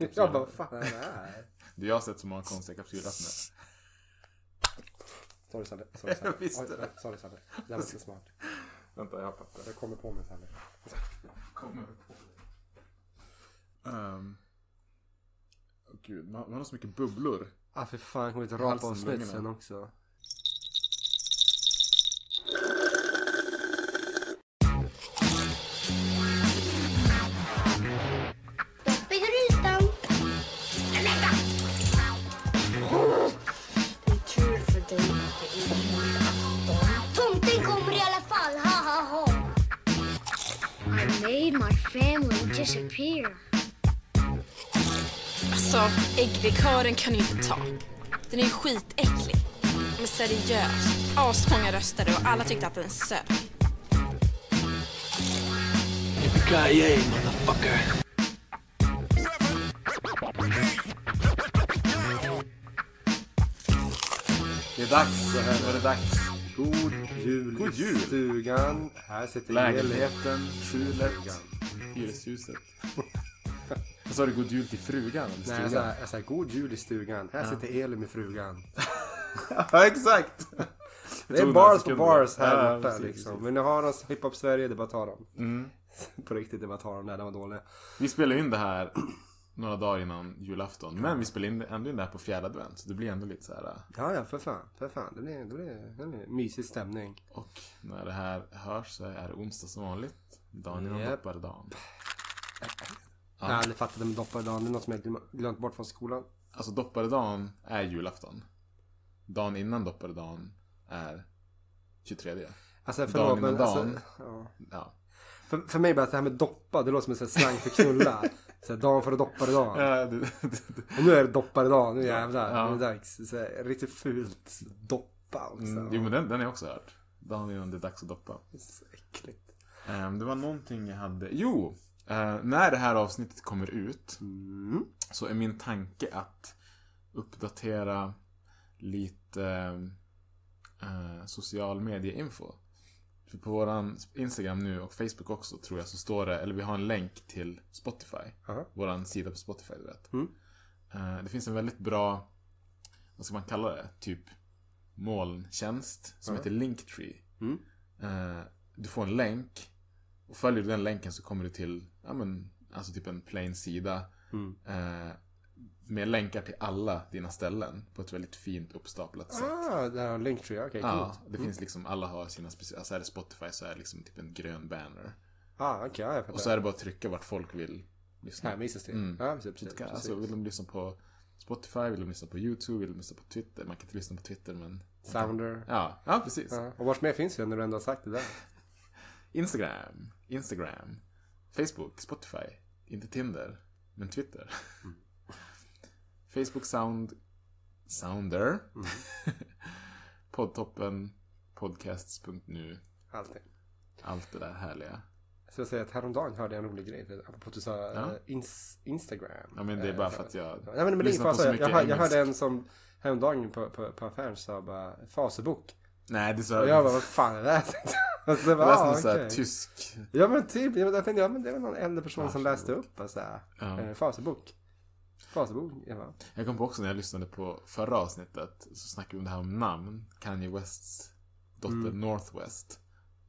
en Jag kapsyl. bara, vad fan är det här? Du, jag har sett så många konstiga kapsylöppnare. Sorry Salle. Sorry Salle. Jag visste Oj, det. oj, Sorry Salle. Det var inte smart. Vänta, jag har papper. Jag kommer på mig Salle. Kommer på um, Åh gud, man, man har så mycket bubblor. Ah för fan, jag kommer inte rapa av snutsen också. Disappear. Alltså, äggdekoren kan du inte ta. Den är ju skitäcklig. Men seriöst, asmånga röstade och alla tyckte att den sög. Yippee-ki-yay, motherfucker. Det är dags, så här är det dags. God jul God i jul. stugan. Här sitter. Lägenheten, skjulet, hyreshuset. Vad sa du, god jul till frugan? Nej, jag sa, jag sa god jul i stugan. Här sitter Elin med frugan. Ja, exakt! Det är bars på bars här Ja, precis, liksom. precis. Vill ni ha någon hiphop Sverige, det är bara att ta dem. Mm. På riktigt, det är bara att ta dem. Nej, den var dålig. Vi spelade in det här några dagar innan julafton. Men vi spelade in, ändå in det här på fjärde advent. Så det blir ändå lite så här. äh, Ja, ja, för fan. För fan. Det blir, det blir, det blir mysig stämning. Och när det här hörs så är det onsdag som vanligt. Dagen innan Japp. dopparedagen. Jag har aldrig fattat det med dopparedagen. Det är något som jag glöm- glömt bort från skolan. Alltså dopparedagen är julafton. Dagen innan dopparedagen är 23. Alltså Dagen förlåt innan men alltså, dagen. ja. Ja. för, för mig bara det här med doppa, det låter som en slang för knulla. Så här, dagen före dopparedagen. Ja, det, det, Och nu är det dopparedagen, nu jävlar. Ja. Nu är det dags. Så här, riktigt fult doppa också. mm, jo men den, den är också hört. Dagen innan det är dags att doppa. Det är så äckligt. Ehm, det var någonting jag hade. Jo! eh, när det här avsnittet kommer ut Mm. så är min tanke att uppdatera lite eh, social medieinfo. För på våran Instagram nu och Facebook också tror jag så står det, eller vi har en länk till Spotify. Aha. Våran sida på Spotify, du vet. Mm. Eh, det finns en väldigt bra, vad ska man kalla det? Typ molntjänst som Ja. heter Linktree. Mm. Eh, du får en länk och följer du den länken så kommer du till, ja men, alltså typ en plain sida. Mm. Eh, med länkar till alla dina ställen på ett väldigt fint uppstaplat sätt. Ah, det har Linktree, okej Ja, coolt. det finns liksom, alla har sina speciella, alltså är det Spotify så är det liksom typ en grön banner. Ah, okej, ja, jag fattar. Och så är det bara att trycka vart folk vill lyssna. Hänvisas till. Mm. Ja, precis, precis, precis. alltså, vill de lyssna på Spotify, vill de lyssna på YouTube, vill de lyssna på Twitter? Man kan inte lyssna på Twitter men... Sounder. Ja, ja precis. Ja. Och vart mer finns vi när du ändå har sagt det där? Instagram, Instagram, Facebook, Spotify, inte Tinder, men Twitter. Mm. Facebook Sound, Sounder, Mm. Poddtoppen, podcasts.nu, Allting. allt det där härliga. Så jag säger att häromdagen hörde jag en rolig grej. Apropå att du sa Ja. eh, ins Instagram. Ja men det är Eh, bara för att jag Ja, men, men lyssnar på så. så Jag, mycket jag, hör- jag engelsk. hörde en som häromdagen på, på, på affären sa bara Fasebok. Nej, det är så Och jag bara, vad fan är det här? Och så det bara, var ah, här okej. tysk. Ja men typ, jag tänkte, ja men det var någon äldre person som Fasebok. läste upp och så här, Ja. eh, Fasebok. Fasebok, jag bara, Jag kom på också när jag lyssnade på förra avsnittet så snackade vi om det här om namn. Kanye Wests dotter Mm. Northwest.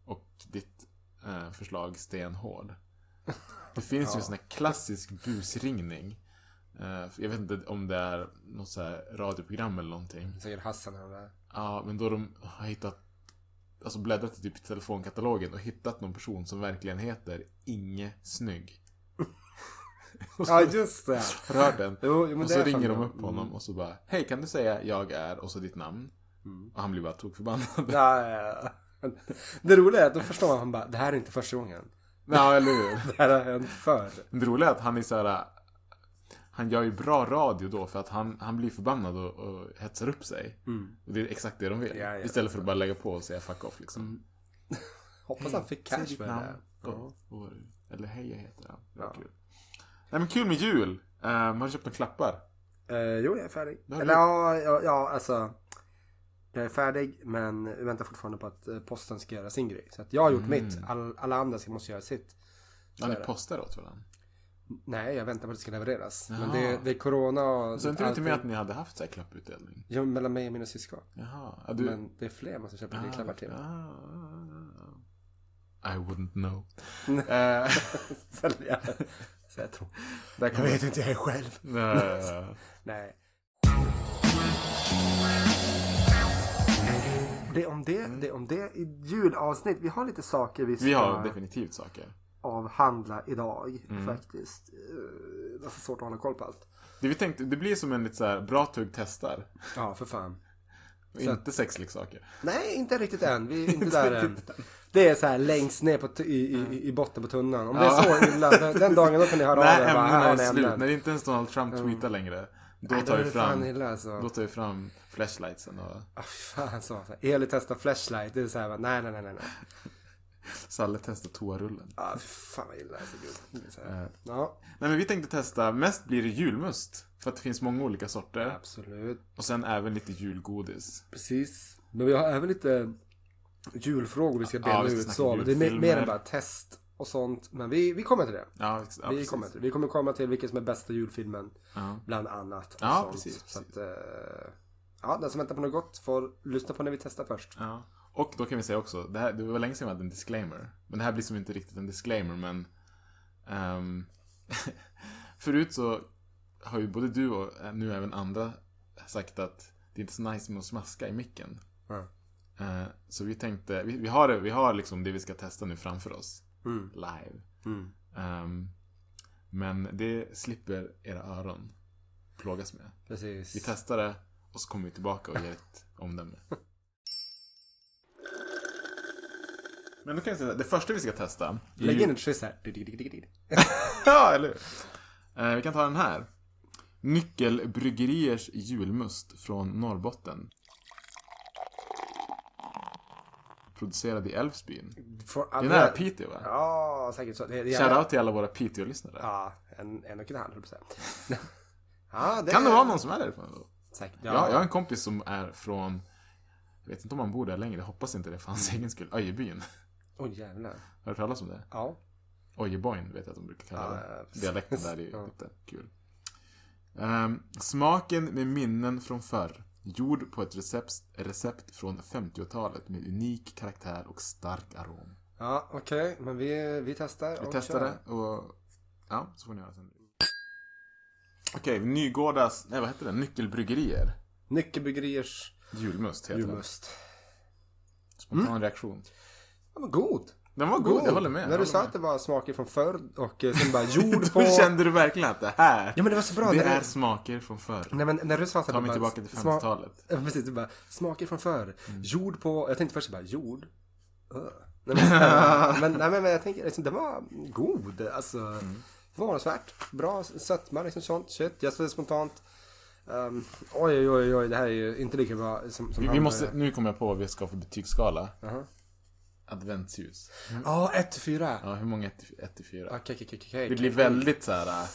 Och ditt eh, förslag stenhård. Det finns ju en sån här klassisk busringning. Eh, jag vet inte om det är något så här radioprogram eller någonting. säger Hassan och där. Ja, men då de har hittat Alltså bläddrat i typ telefonkatalogen och hittat någon person som verkligen heter Inge Snygg. Och så Ja just det. rör den. Jo, och så ringer de upp honom och så bara Hej kan du säga jag är och så ditt namn? Mm. Och han blir bara tokförbannad. Ja, ja, ja. Det roliga är att då förstår man, han bara, det här är inte första gången. Ja, eller hur? Det här har hänt förr. Det roliga är att han är såhär Han gör ju bra radio då för att han, han blir förbannad och, och hetsar upp sig. Och det är exakt det de vill. Mm. Ja, ja. Istället för att bara lägga på och säga fuck off liksom. Hoppas han fick cash för det och, eller hej jag heter han. Ja. kul. Nej men kul med jul. Um, har du köpt några klappar? Eh, jo, jag är färdig. Ja, Eller du- ja, ja, ja, alltså. Jag är färdig men väntar fortfarande på att eh, posten ska göra sin grej. Så att jag har gjort Mm. mitt. All, alla andra ska måste göra sitt. Ja, är ni postar åt varandra. Nej, jag väntar på att det ska levereras. Men Jaha. det, det är corona och... Så inte inte med allting- att ni hade haft så här klapputdelning? Ja, mellan mig och mina syskon. Jaha. Ja, du... Men det är fler man ska köpa Ah, julklappar till. ah. I wouldn't know. Eh, Sälja. Så jag tror. där kommer... inte, jag är själv. Nej. Nej. Det om det, det om det i julavsnitt. Vi har lite saker vi ska Vi har definitivt saker. Avhandla idag Mm. faktiskt. Eh, Det är så svårt att hålla koll på allt. Det vi tänkte, det blir som en lite så här bra tugg testar. Ja, för fan. Och Så- inte sexleksaker. Nej, inte riktigt än. Vi är inte där än. Det är så här längst ner på i, i, i botten på tunnan. Om det är så illa, den, den dagen då kan ni höra av er. Bara, här är slut, ämnen. när inte ens Donald Trump tweetar längre. Då Nej, tar vi det fram, illa alltså. då tar vi fram flashlightsen och Ah, fan så. Eli testar flashlight. Det är så här, nej, nej, nej, nej. Salle testar toarullen. Ah, fy fan vad illa alltså. Gud. Så. Eh, Ja, Nej men vi tänkte testa, mest blir det julmust. För att det finns många olika sorter. absolut. Och sen även lite julgodis. Precis. Men vi har även lite julfrågor vi ska Ja, bena vi ska ut. Så. Det är mer, än bara test och sånt. Men vi, vi kommer till det. Ja, ja vi, kommer till, vi kommer komma till vilken som är bästa julfilmen. Ja. Bland annat. Och Ja, sånt. precis, Så precis. att, eh, ja, den som väntar på något gott får lyssna på när vi testar först. Ja. Och då kan vi säga också, det, här, det var länge sedan vi hade en disclaimer. Men det här blir som inte riktigt en disclaimer, men... ehm, förut så har ju både du och eh, nu även andra sagt att det är inte så nice med att smaska i micken. Ja. Eh, så vi tänkte, vi, vi har, vi har liksom det vi ska testa nu framför oss. Mm. Live. Mm. Ehm, men det slipper era öron plågas med. Precis. Vi testar det och så kommer vi tillbaka och ger ett omdöme. Men då kan jag säga det första vi ska testa. Lägg in ett kryss här. ja, eller hur? Eh, vi kan ta den här. Nyckelbryggeriers julmust från Norrbotten. Producerad i Älvsbyn. Får Det är alla- nära Piteå va? Ja, säkert så. Det, det, Shoutout till alla våra Piteå-lyssnare. Ja, en, en och en halv, säga. ja, det Kan det vara någon som är därifrån då? Säkert. Ja. Jag, jag har en kompis som är från, jag vet inte om han bor där längre, jag hoppas inte det för hans egen skull, Öjebyn. Åh jävlar. Har du hört talas om det? Ja. Ojeboyn vet jag att de brukar kalla det. ja. Dialekten där är Ja. lite kul. Ehm, smaken med minnen från förr. Gjord på ett recept, recept från 50-talet med unik karaktär och stark arom. Ja, okej. Men vi, vi testar. Vi testar det och ja, så får ni göra sen. Okej, Nygårdas, nej vad heter det? Nyckelbryggerier. Nyckelbryggeriers Julmust heter julmust. det. Spontan reaktion. Den var god. Den var god, jag håller med. När du sa att det var smaker från förr och eh, sen bara jord på... Då kände du verkligen att det här, Ja men det var så bra. det är du... smaker från förr. Nej men när du sa så Ta mig bara, tillbaka till sma- 50-talet. Ja precis, du bara smaker från förr. Mm. Jord på... Jag tänkte först bara jord. Ugh. Nej, men, men, nej, men, jag tänker liksom, den var god. Alltså, Mm. förvånansvärt. Bra sötma, liksom sånt. Kött, jag såg spontant. Um, oj, oj, oj, oj, det här är ju inte lika bra som, som Vi, vi måste, nu kommer jag på vad vi ska få betygsskala. Jaha. Adventsljus. Ja, 1 till 4. Ja, hur många 1 till 4? Okej, okej, okej, okej. Det blir väldigt så här äh,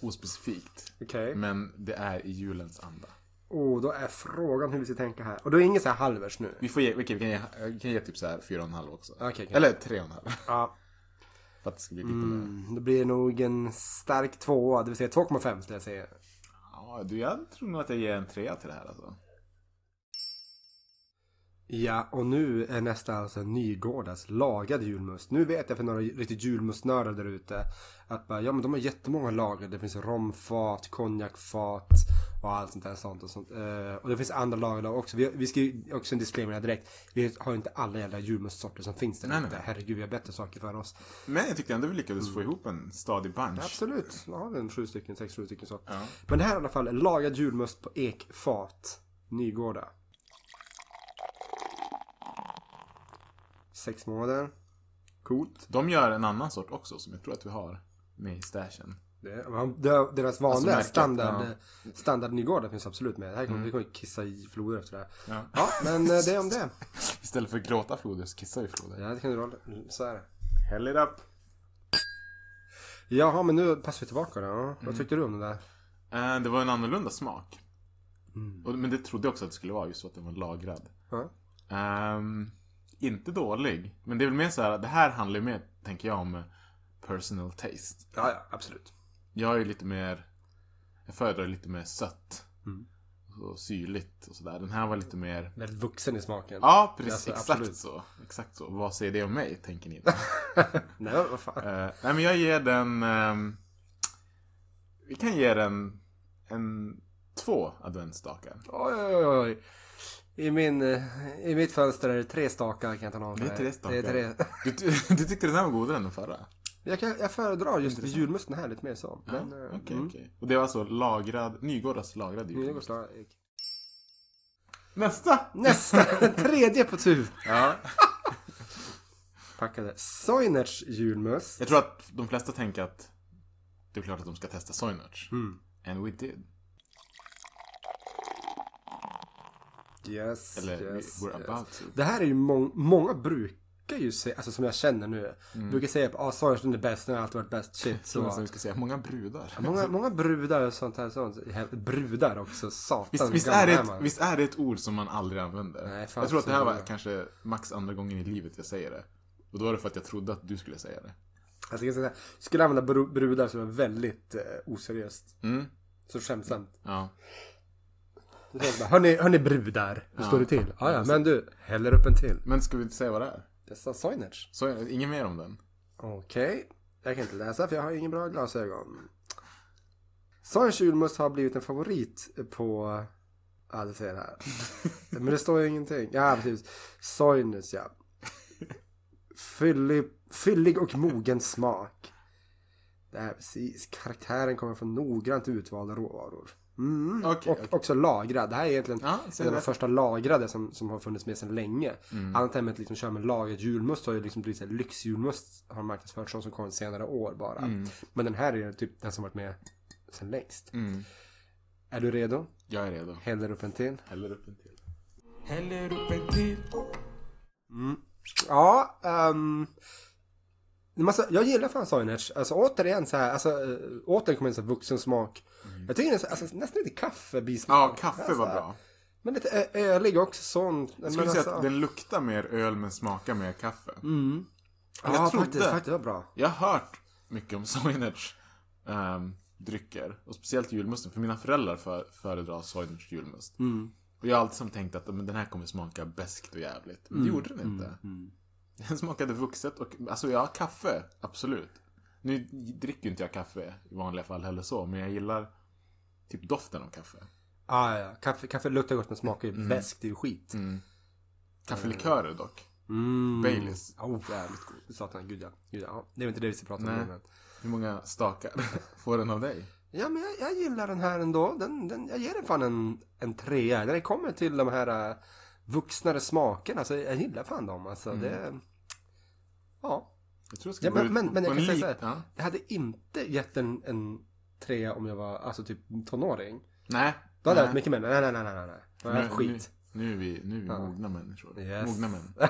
ospecifikt. Okej. Men det är i julens anda. Oh, då är frågan hur vi ska tänka här. Och då är det inget så här halvers nu. Vi får ge, okej, vi kan ge, vi kan ge typ så här 4,5 också. Okej, okej. Eller 3,5. Ja. För att det ska bli lite mer. Mm, då blir det nog en stark tvåa, det vill säga 2,5 skulle jag säga. Ja, du, jag tror nog att jag ger en trea till det här alltså. Ja, och nu är nästa alltså Nygårdas lagad julmust. Nu vet jag för några riktigt julmustnördar där ute att bara, ja men de har jättemånga lager. Det finns romfat, konjakfat och allt sånt där sånt och sånt. Eh, och det finns andra lager också. Vi, vi ska ju också en disclaimer här direkt. Vi har ju inte alla jävla julmustsorter som finns där Nej, nej. Herregud, vi har bättre saker för oss. Men jag tyckte ändå vi lyckades få ihop en stadig bunch. Absolut, då har vi en sju stycken, sex, sju stycken så. Ja. Men det här är i alla fall lagad julmust på ekfat. Nygårda. Sex månader. Coolt. De gör en annan sort också som jag tror att vi har med i stashen. Det, deras vanliga Alltså standard, ja. standard Nygårda finns absolut med. Det här kommer, Vi kommer kissa i floder efter det här. Ja. Ja, men eh, det är om det. Istället för att gråta floder så kissar vi floder. Ja, det kan du rolla. Så är det. Häll it up. Jaha, men nu passar vi tillbaka då. Mm. Vad tyckte du om det där? Eh, det var en annorlunda smak. Mm. Och, men det trodde jag också att det skulle vara, just så att den var lagrad. Ja. Ehm, inte dålig. Men det är väl mer så här, det här handlar ju mer, tänker jag, om personal taste. Ja, ja, absolut. Jag är ju lite mer... Jag föredrar lite mer sött. Mm. Och syrligt och sådär. Den här var lite mer... Väldigt vuxen i smaken. Ja, precis. Alltså, exakt absolut. så. Exakt så. Vad säger det om mig, tänker ni? Nej, vad fan. Eh, nej, men jag ger den... ehm, vi kan ge den en... Två adventsstakar. Oj, oj, oj. I, min, eh, I mitt fönster är det tre stakar kan jag om för Det är tre stakar. Det är tre. Du, du, tyckte den här var godare än den förra? Jag, kan, jag föredrar just julmusten här lite mer så. Ja, Men, eh, Okej, mm. okej. Och det var alltså lagrad, Nygårdas går julmust. slag- Nästa! Nästa, den tredje på tur. Ja. Packade Soinerts julmust. Jag tror att de flesta tänker att det är klart att de ska testa Soinerts. Mm. And we did. Yes, Eller yes, we were yes. about to. Det här är ju mång, många brukar ju säga, alltså som jag känner nu. Mm. Brukar säga att ah, Soinerts den är bäst, den har alltid varit bäst. Shit. Så. Så. vi ska säga, många brudar. Många, många brudar och sånt här. Sånt. Brudar också, satan. Visst, visst, är det ett, man. visst är det ett ord som man aldrig använder? Nej, jag tror att det här var kanske max andra gången i livet jag säger det. Och då var det för att jag trodde att du skulle säga det. Alltså, jag säga, skulle använda bru- brudar som är väldigt eh, oseriöst. Mm. Så skämtsamt. Ja. Det bara, hörni, hörni brudar, hur står det till? Ja, ja, men du, häller upp en till. Men ska vi inte säga vad det är? Dessa Soinerts. Så, inget mer om den? Okej, jag kan inte läsa för jag har ingen bra glasögon. Soinerts julmust har blivit en favorit på... Ja, det säger det här. Men det står ju ingenting. Ja, precis. Soinerts, ja. Fyllig, fyllig och mogen smak. Det är precis. Karaktären kommer från noggrant utvalda råvaror. Mm. Okej, och okej. också lagrad. Det här är egentligen Ja, en av de första lagrade som, som har funnits med sedan länge. Mm. Annat än att liksom köra med lagrad julmust har ju liksom blivit lyxjulmust har marknadsförts som som kom senare år bara. Mm. Men den här är typ den som varit med sedan längst. Mm. Är du redo? Jag är redo. Häller upp en till. Häller upp en till. Häller upp en till. Ja, um, massa, jag gillar fan Soinerts. Alltså återigen så här, alltså uh, återigen kommer en sån vuxen smak. Jag tycker den är så, alltså, nästan lite kaffebismak. Mm. Ja, kaffe Alltså, var bra. Men lite ö- ölig också sånt. Jag skulle säga att den luktar mer öl men smakar mer kaffe. Mm. jag Ja, trodde- faktiskt, faktiskt, var bra. Jag har hört mycket om Soinerts ehm, drycker. Och speciellt julmusten. För mina föräldrar för, föredrar Soinerts julmust. Mm. Och jag har alltid som tänkt att men, den här kommer smaka beskt och jävligt. Men det gjorde den inte. Mm. Den smakade vuxet och, alltså ja, kaffe. Absolut. Nu dricker ju inte jag kaffe i vanliga fall heller så. Men jag gillar typ doften av kaffe. Ah, ja, kaffe, kaffe luktar gott men smakar ju väsk, det är ju skit. Mm. Kaffelikörer dock. Mm. Baileys. Oh, jävligt god. Satan, gud ja. Gud, ja. Det är inte det vi ska prata om Nej. nu, men. Hur många stakar får den av dig? Ja, men jag, jag gillar den här ändå. Den, den, jag ger den fan en, en trea. När det kommer till de här uh, vuxnare smakerna så jag gillar fan dem. Alltså, det... Ja. Jag tror jag ska ja men, men, men jag en kan säga så här. Ja. Jag hade inte gett en, en trea om jag var alltså typ tonåring. Nej. Då hade jag nej. varit mycket mer. Nej, nej, nej, nej, nej. var Nu, helt skit. Nu, nu är vi, nu är vi Ja. mogna människor. Yes. Mogna män.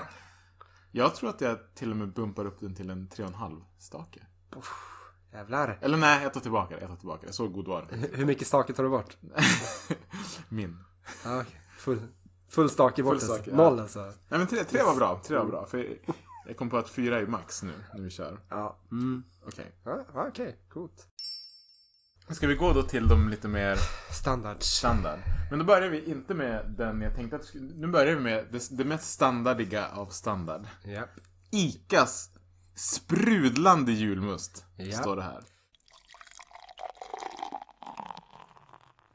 Jag tror att jag till och med bumpar upp den till en 3,5 stake. Jävlar. Eller nej, jag tar tillbaka det. Jag tar tillbaka det. Så god var den. Hur mycket stake tar du bort? Min. Ja, okej. Full, full stake bort. Full alltså. stake, ja. Noll alltså. Nej men tre, tre var bra. Tre var bra. För jag kom på att fyra är max nu, när vi kör. Ja. Mm. Okej. Ja, ja, okej. Coolt. Ska vi gå då till de lite mer Standard. standard? Men då börjar vi inte med den jag tänkte att... Nu börjar vi med det, det mest standardiga av standard. Ja. Icas sprudlande julmust. Ja. Står det här.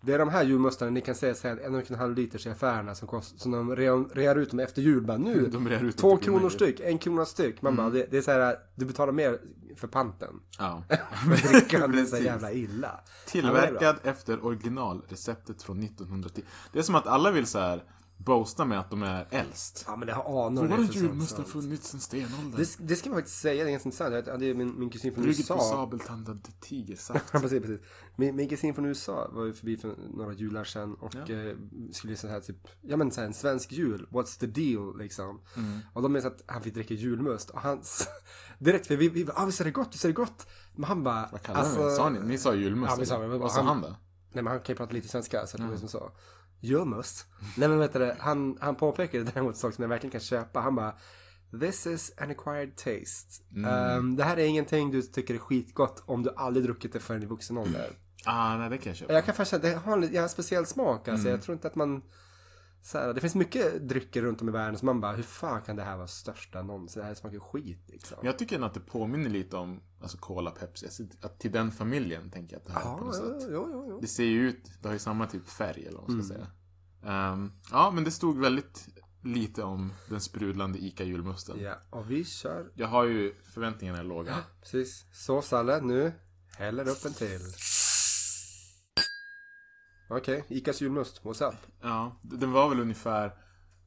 Det är de här julmustarna ni kan säga så här, en och en halv liters i affärerna som, kost, som de rear, rear ut dem efter jul. Bara, nu, De två kronor styck, en krona styck. Man bara, det, det är så här, du betalar mer för panten. Ja. Drickan är så jävla illa. Tillverkad efter originalreceptet från 1910. Det är som att alla vill så här boasta med att de är äldst. Ja men det har anor. Sånt, julmust har sånt. funnits sedan stenåldern. Det, det ska man faktiskt säga, det är ganska intressant. Det är min, min kusin från Brygget på USA. sabeltandad tigersaft. Ja, precis, precis. Min, min kusin från USA var ju förbi för några jular sedan och Ja. eh, skulle så här typ, ja men så här en svensk jul, what's the deal liksom. Mm. Och de minns att han fick dricka julmust och hans, direkt för vi, vi ah visst är det gott, visst är det gott. Men han bara, Vad kallar ni det? Sa ni? Ni sa julmust? Ja, vi sa men Vad sa han- han då? Nej men han kan ju prata lite svenska så det var som sa. Julmust? Nej men vet du det, han, han påpekade däremot saker som jag verkligen kan köpa. Han bara, This is an acquired taste. Mm. Ehm, det här är ingenting du tycker är skitgott om du aldrig druckit det förrän i vuxen ålder. Ah, nej det kan jag köpa. Jag kan faktiskt det har en, jag har en speciell smak. Alltså. Mm. Jag tror inte att man... Så här, det finns mycket drycker runt om i världen som man bara, hur fan kan det här vara största någonsin? Det här smakar skit liksom. Men jag tycker att det påminner lite om alltså Cola, Pepsi. Att till den familjen tänker jag att det här är Ja, på något jo, sätt. jo, jo, jo. Det ser ju ut, det har ju samma typ färg eller vad man ska Mm. säga. Ehm, ja, men det stod väldigt lite om den sprudlande ICA julmusten. Ja, och vi kör. Jag har ju förväntningarna låga. Precis. Så Salle, nu häller upp en till. Okej, Icas julmust. What's up? Ja, den var väl ungefär,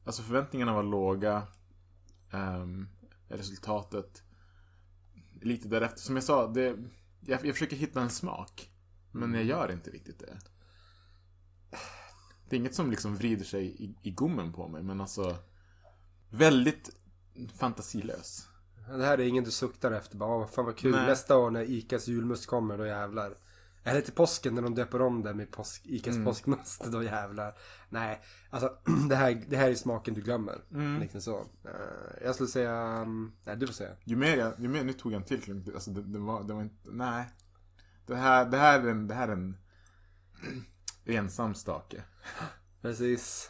alltså förväntningarna var låga. Ehm, resultatet lite därefter. Som jag sa, det, jag, jag försöker hitta en smak. Men jag gör inte riktigt det. Det är inget som liksom vrider sig i, i gommen på mig, men alltså väldigt fantasilös. Det här är ingen du suktar efter. Bara, fan vad kul. Nej. Nästa år när Icas julmust kommer, då jävlar. Eller till påsken när de döper om det med påsk, Icas Mm. påskmust, då jävlar. Nej, alltså det här, det här är smaken du glömmer. Mm. Liksom så. Eh, jag skulle säga, mm, nej du får säga. Ju mer jag, ju mer, nu tog jag en till klunk. Alltså det, det, var, det var inte, nej. Det här, det här är en, det här är en ensam stake. Precis.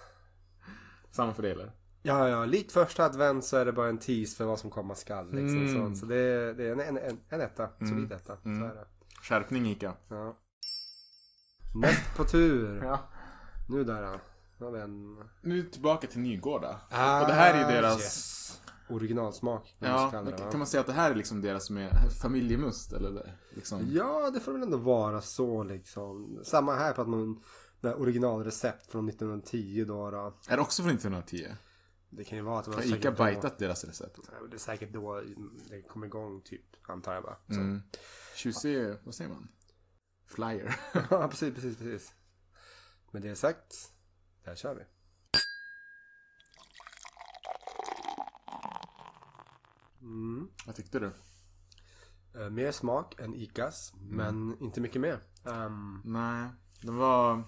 Samma för dig eller? Ja, ja, likt första advent så är det bara en tease för vad som komma skall. Liksom, Mm. så. så det, är- det är en, en, en, en etta, solid etta. Så Mm. är det. Skärpning Ica. Ja. Näst på tur. Ja. Nu där då. Nu har vi en Nu tillbaka till Nygårda. Ah, och det här är ju deras... yes. originalsmak. Ja, det, va? kan man säga att det här är liksom deras med familjemust eller? det? Liksom. Ja, det får väl ändå vara så liksom. Samma här på att man med originalrecept från 1910 då. då. Är det också från 1910? Det kan ju vara att det var Har Ica bajtat deras recept? Det är säkert då det kom igång typ, antar jag bara. Så. Mm. Tjusig, vad säger man? Flyer. ja, precis, precis, precis. Med det sagt, där kör vi. Mm. vad tyckte du? Eh, mer smak än Icas, men inte mycket mer. Ehm, Nej, den var...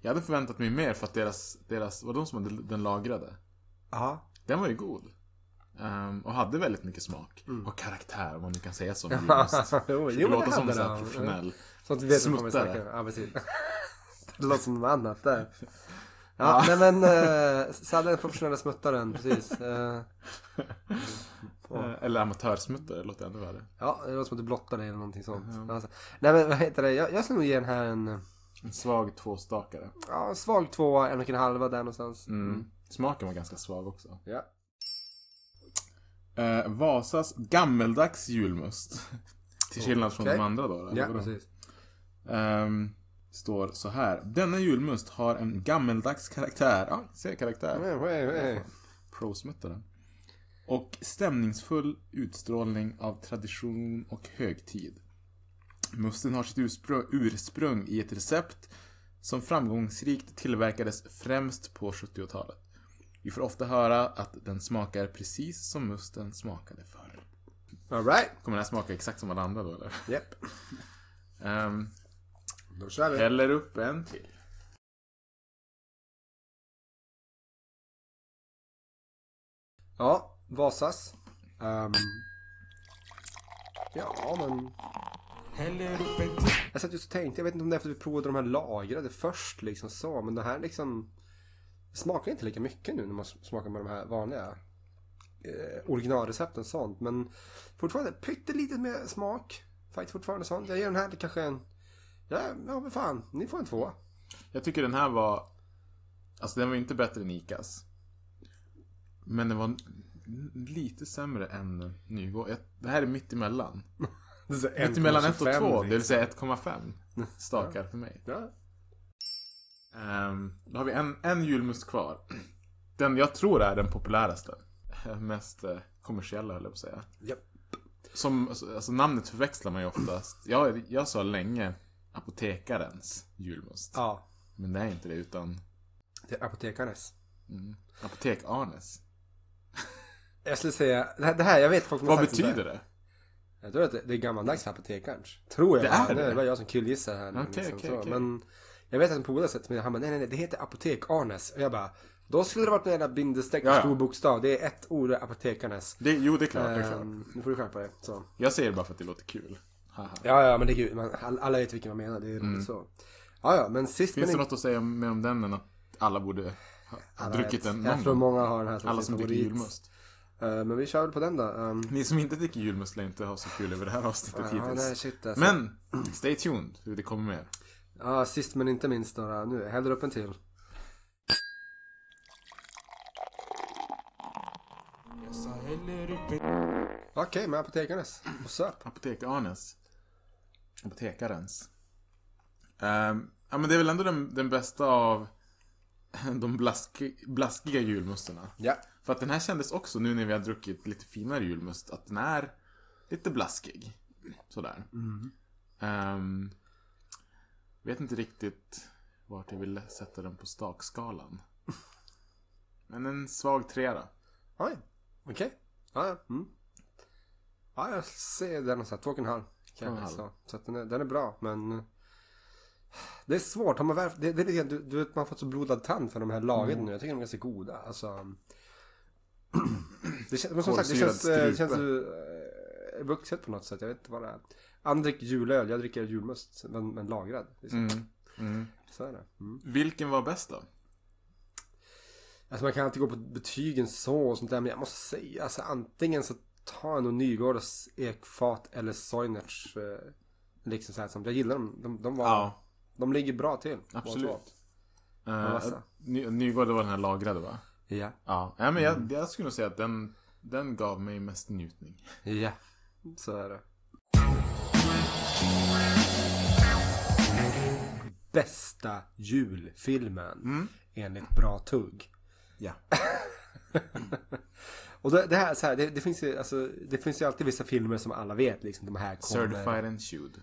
Jag hade förväntat mig mer för att deras, deras var de som hade den lagrade. Ja, Den var ju god. Ehm, och hade väldigt mycket smak. Mm. Och karaktär, om man nu kan säga så. jo, det som så här den. professionell. Så att vi vet vad vi Smuttare. Ja, precis. det låter som något annat där. Ja, nej men uh, Salle är den professionella smuttaren, precis. Eh, Eh, Eller amatörsmuttare, låter ännu värre. ja, det låter som att du blottar dig eller någonting sånt. Ja. Alltså, nej men vad heter det, jag, jag skulle nog ge den här en En svag tvåstakare. ja, svag tvåa, en och en halva där någonstans. Mm. Smaken var ganska svag också. Ja. Eh, Vasas gammeldags julmust. Till skillnad från Okej. de andra då. Ja, precis. Ehm, står så här. Denna julmust har en gammeldags karaktär. Ja, se karaktär. Prosmuttaren. Och stämningsfull utstrålning av tradition och högtid. Musten har sitt ursprung i ett recept som framgångsrikt tillverkades främst på 70-talet. Vi får ofta höra att den smakar precis som musten smakade förr. Alright. Kommer den här smaka exakt som alla andra då eller? Japp. Um, Då kör vi. häller upp en till. Ja, Vasas. Ehm, ja, men... Häller upp en till. Jag satt just och tänkte, jag vet inte om det är för att vi provade de här lagrade först liksom så. Men det här liksom... Smakar inte lika mycket nu när man smakar med de här vanliga eh, originalrecepten sånt. Men fortfarande pyttelite mer smak. Faktiskt fortfarande sånt. Jag ger den här kanske en... Ja, ja men fan. Ni får en tvåa. Jag tycker den här var... Alltså den var inte bättre än Icas. Men den var lite sämre än Nygård. Det här är mitt emellan. Mitt emellan 1 och 2, 1,25 det vill säga 1,5 stakar för mig. Ja. Ehm, då har vi en, en julmust kvar. Den jag tror är den populäraste. Mest eh, kommersiella höll jag på att säga. Japp. Som, alltså, alltså namnet förväxlar man ju oftast. Jag, jag sa länge apotekarens julmust. ja. Men det är inte det utan Det är apotekarnes. mm, apotek-Arnes. Jag skulle säga, det här, det här jag vet folk Vad betyder det? Jag tror att det, det är gammaldags för apotekarens. Tror jag. Det är det? Det var jag som killgissar här okej, så. okej. Men jag vet att en polare sa till mig, han bara, nej, nej, nej, det heter apotek Arnes. Och jag bara, Då skulle det varit en jävla bindestreck Ja, ja. stor bokstav. Det är ett ord, apotekarnes. Det, jo, det är klart. Det är klart. Ehm, nu får du skärpa dig. Så. Jag säger det bara för att det låter kul. Haha. Ja, ja, men det är kul. Man, all- alla vet vilken man menar. Det är roligt så. Ja, ja, men sist Mm. Finns det men något att säga mer om den än att alla borde ha Alla druckit vet. den Jag någon tror gång? många har den här Alla som dricker julmust. Eh, men vi kör väl på den då. Um, Ni som inte dricker julmust lär inte ha så kul över det här avsnittet ja, nej, hittills. shit alltså. Men, stay tuned. Det kommer mer. Ja, sist men inte minst då. Nu, häller upp en till. Okej, med apotekarnes. What's up? Apotek-Arnes. Apotekarens. Ehm, ja men det är väl ändå den, den bästa av de blaski, blaskiga julmusterna. Ja. För att den här kändes också nu när vi har druckit lite finare julmust att den är lite blaskig. Sådär. Ehm, vet inte riktigt vart jag vill sätta den på stakskalan. Men en svag trea Oj, okej. Ja, ja. Mm. Ja, jag ser den så här, två och en halv. Kanske, så så att den, är, den är bra, men... eh, Det är svårt. Har man väl, det, det är lite du, du vet, man har fått så blodad tand för de här lagen Mm. nu. Jag tycker de är ganska goda. Alltså... Det känns, men som sagt, det känns, eh, det känns strupe. ju eh, vuxet på något sätt. Jag vet inte vad det är. Andra dricker julöl, jag dricker julmust, men, men lagrad. Liksom. Mm. Mm. Så är det. Mm. Vilken var bäst då? Alltså man kan alltid gå på betygen så och sånt där. Men jag måste säga, alltså antingen så tar jag nog Nygårds ekfat eller Soinerts. Eh, liksom så här, som, jag gillar dem. De, de, var, Ja, de ligger bra till. absolut. Uh. Ny, Nygård var den här lagrade va? Ja. Ja, ja men jag, jag skulle nog säga att den, den gav mig mest njutning. Ja. Så är det. Bästa julfilmen Mm. enligt Bra Tugg. Ja. Och det, det här, så här det, det, finns ju, alltså, det finns ju alltid vissa filmer som alla vet liksom. De här kommer... Certified and Shoed.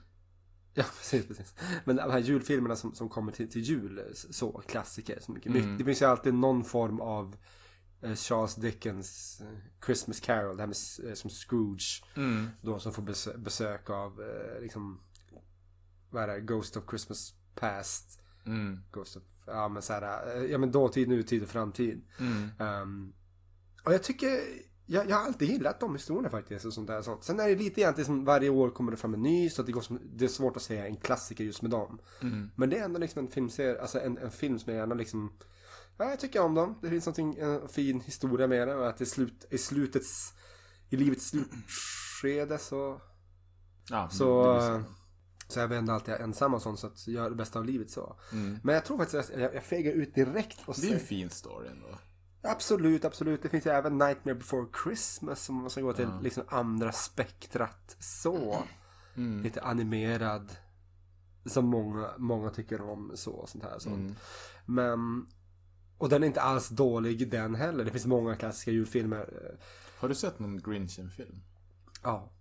Ja, precis, precis. Men de här julfilmerna som, som kommer till, till jul, så, klassiker. Så mycket, Mm. Det finns ju alltid någon form av eh, Charles Dickens eh, Christmas Carol, det här med eh, som Scrooge. Mm. Då som får besö- besök av, eh, liksom, vad är det, Ghost of Christmas Past. Mm. Ghost of, ja men så här, eh, ja men dåtid, nutid och framtid. Mm. Ehm, och jag tycker, jag, jag har alltid gillat de historierna faktiskt. Och sånt där, sånt. Sen är det lite grann som varje år kommer det fram en ny. Så att det, går som, det är svårt att säga en klassiker just med dem. Mm. Men det är ändå liksom en filmserie, alltså en, en film som jag gärna liksom Ja, jag tycker om dem. Det finns någonting, en fin historia med det. Och att i, slut, i slutets, i livets slutskede så, Ja, så, så. är vi ändå alltid ensamma och sånt. Så att gör det bästa av livet så. Mm. Men jag tror faktiskt att jag, jag fegar ut direkt och Det är en fin story ändå. Absolut, absolut. Det finns ju även Nightmare before Christmas som man ska gå till liksom andra spektrat så. Mm. Lite animerad. Som många, många tycker om så och sånt här. Sånt. Mm. Men och den är inte alls dålig den heller. Det finns många klassiska julfilmer. Har du sett någon Grinchen-film? Ja.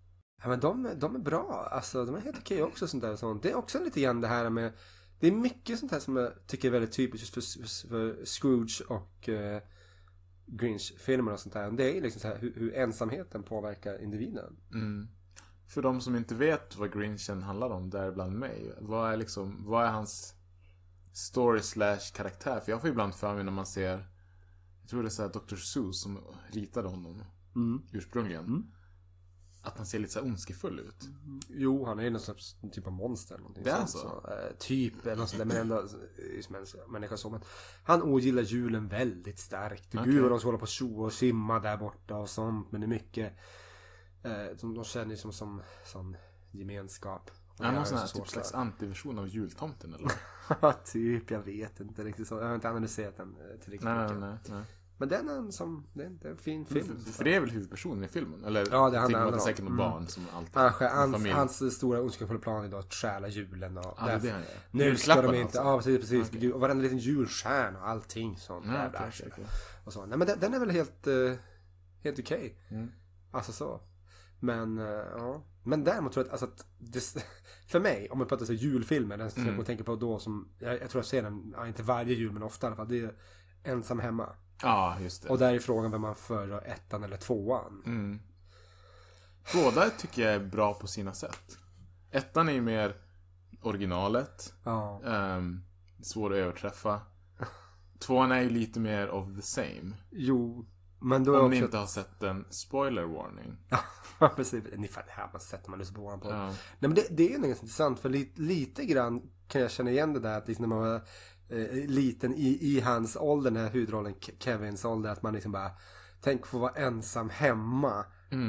Ja men de, de är bra. Alltså de är helt okej också sånt där och sånt. Det är också lite grann det här med Det är mycket sånt här som jag tycker är väldigt typiskt just för, för Scrooge och eh, Grinch-filmer och sånt där. Det är liksom så här hur, hur ensamheten påverkar individen. Mm. För de som inte vet vad Grinchen handlar om, däribland mig. Vad är liksom, vad är hans story slash karaktär? För jag får ibland för mig när man ser, jag tror det är så Dr. Seuss som ritade honom ursprungligen. Att han ser lite så här ondskefull ut. Jo, han är ju någon slags typ av monster. eller Någonting Det är sånt, så? Eh, typ, eller något sånt där. Men ändå eh, som människa, så. Men han ogillar julen väldigt starkt. Okej. Gud vad de ska hålla på och tjoa och simma där borta och sånt. Men det är mycket eh, som de känner ju som, som, som gemenskap. Och Är han någon sån här så typ slags antiversion av jultomten eller? Ja, typ. Jag vet inte riktigt så. Jag har inte analyserat den eh, till riktigt nej, mycket. nej, nej. Men den är en som, det är en, fin film. För, för det är väl huvudpersonen i filmen? Eller? Ja, det handlar- att det är om. säkert något barn som alltid hans, hans stora ondskefulla plan är då att stjäla julen och det är det. Nu ska de inte, alltså. ja precis, precis. Och varenda liten julstjärna och allting sånt. Jävla okej, arsle. okej, okej. Och så. Nej men den, den är väl helt, eh, helt okej. Mm. Alltså så. Men, eh, ja. Men däremot tror jag att, alltså att det, för mig, om man pratar så julfilmer, den som Mm. jag tänker på då som, jag, jag tror jag ser den, ja, inte varje jul men ofta i alla fall, det är Ensam hemma. Ja, just det. Och där är frågan vem man föredrar, ettan eller tvåan. Mm. Båda tycker jag är bra på sina sätt. Ettan är ju mer originalet. Ja. Um, svår att överträffa. Tvåan är ju lite mer of the same. Jo, men då är Om ni också... inte har sett den, spoiler warning. Ja, precis. Ni fattar, det här man sett när man lyssnar på. Ja. Nej men det, det är ju ganska intressant för lite, lite grann kan jag känna igen det där att liksom när man var eh, liten i, i hans ålder, den här huvudrollen Ke- Kevins ålder, att man liksom bara Tänk få vara ensam hemma.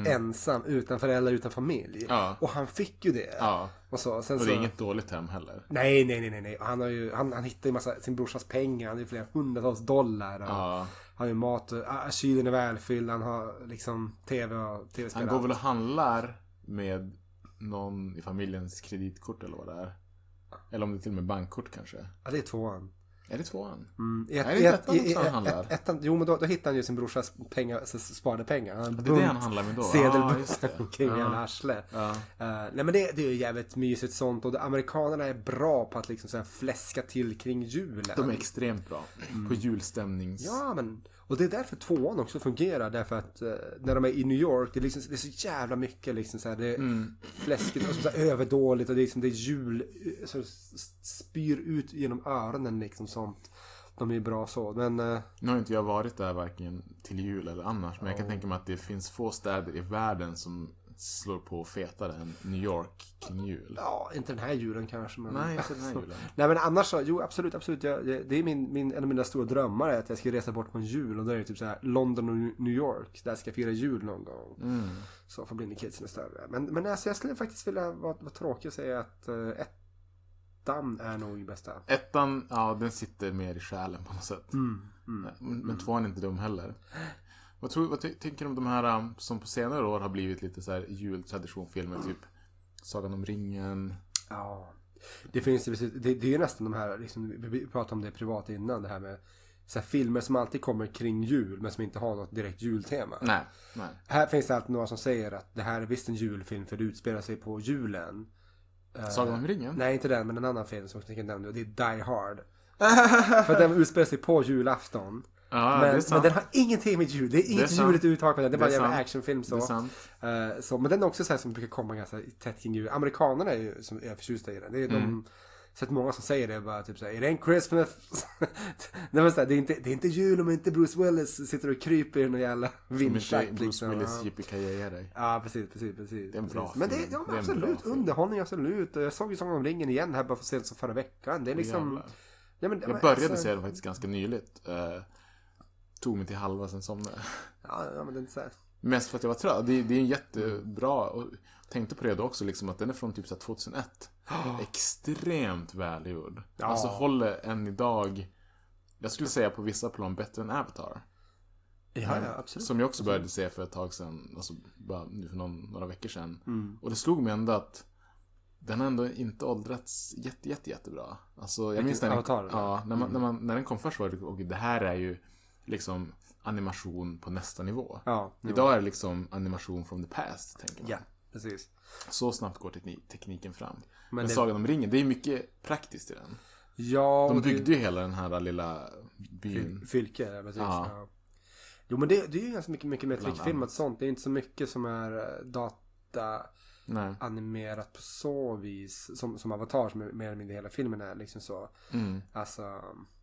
Ensam, utan föräldrar, utan familj. Mm. Ja. Och han fick ju det. Ja. Och så, sen Och så... det är inget dåligt hem heller. Nej, nej, nej, nej, nej. Han har ju, han, han hittar ju massa, sin brorsas pengar. Han har ju flera hundratals dollar. Och Ja. Han har ju mat, och, ah, kylen är välfylld. Han har liksom tv och tv-spel. Han går väl och handlar med någon i familjens kreditkort eller vad det är. Eller om det är till och med bankkort kanske. Ja, det är tvåan. Är det tvåan? Mm, i Är det inte ettan också han handlar? ett- ettan, jo, men då, då hittar han ju sin brorsas pengar, sparade pengar. Han en Det är det han bunt handlar med då? Sedelbunt Ja, just det. kring Ja. hela arslet. Ja. Eh, nej men det, det är ju jävligt mysigt sånt och amerikanerna är bra på att liksom så här fläska till kring julen. De är extremt bra på julstämnings... Ja, men och det är därför tvåan också fungerar. Därför att eh, när de är i New York, det är, liksom, det är så jävla mycket liksom så här, det är Mm. fläskigt och så här överdåligt och det är liksom det är jul, eh, så spyr ut genom öronen liksom sånt. De är bra så, men eh, Nu har inte jag varit där varken till jul eller annars. Men jag kan tänka mig att det finns få städer i världen som slår på fetare än New York kring jul. ja, inte den här julen kanske. Men... Nej, inte den här julen. Nej men annars så, jo absolut, absolut. Jag, det är min, min, en av mina stora drömmar är att jag ska resa bort på en jul och då är det typ så här London och New York. Där ska jag fira jul någon gång. Mm. Så får bli kidsen är större. Men, men alltså, jag skulle faktiskt vilja vara, vara tråkig och säga att uh, ettan är nog bästa. Ettan, ja den sitter mer i själen på något sätt. Mm, Men, men tvåan är inte dum heller. Vad, tror, vad tänker du om de här um, som på senare år har blivit lite så här jultraditionfilmer? Typ Sagan om ringen. Ja. Det finns det, det är ju nästan de här, liksom, vi- pratade om det privat innan, det här med så här, filmer som alltid kommer kring jul men som inte har något direkt jultema. Nej, nej. Här finns det alltid några som säger att det här är visst en julfilm för det utspelar sig på julen. Sagan om ringen? Nej, inte den, men en annan film som jag tänker nämna. Det är Die Hard. för den utspelar sig på julafton. Ja, det är men, men den har ingenting med jul. Det är inget sant. juligt uttag på den. Det är bara en Det är sant. actionfilm så. Det är. Eh, så. Men den är också så här som brukar komma ganska tätt kring jul. Amerikanerna är ju som är förtjusta i den. Det är Mm. de sett många som säger det bara typ såhär, it ain't Christmas. Nej men så här, det, är inte, det är inte jul om inte Bruce Willis sitter och kryper i någon jävla vindschakt Bruce liksom. Willis Ja. yippee dig. Ja, precis, precis, precis. Det är en bra precis. Men det, film. ja, Det är en absolut, underhållning absolut. Och Jag såg ju Sagan om ringen igen här bara för sent som förra veckan. Det är liksom... Ja, men, Jag började se den faktiskt ganska nyligt. Eh, tog mig till halva sen somnade Ja, men det är inte så här. Mest för att jag var trött. Det, det är en jättebra, och tänkte på det då också, liksom, att den är från typ så här 2001. Extremt välgjord. Ja. Alltså håller än idag, jag skulle säga på vissa plan bättre än Avatar. Ja, ja, absolut. Som jag också började se för ett tag sedan, alltså bara nu för någon, några veckor sedan. Mm. Och det slog mig ändå att den har ändå inte åldrats jätte, jätte, jättebra. Alltså, jag minns när den, Avatar, ja, när, man, när, man, när den kom först var det, och det här är ju liksom animation på nästa nivå. Ja. Idag är det liksom animation from the past, tänker man. Ja, precis. Så snabbt går tekni- tekniken fram. Men, det- Sagan om ringen, det är mycket praktiskt i den. Ja, De och det- byggde ju hela den här lilla byn. Fylke, ja, precis. Ja. Ja. Jo, men det, det är ju ganska mycket, mycket mer trickfilmat sånt. Det är inte så mycket som är eh, data Nej. animerat på så vis. Som, som Avatar, som är mer eller mindre hela filmen är liksom så. Mm. Alltså,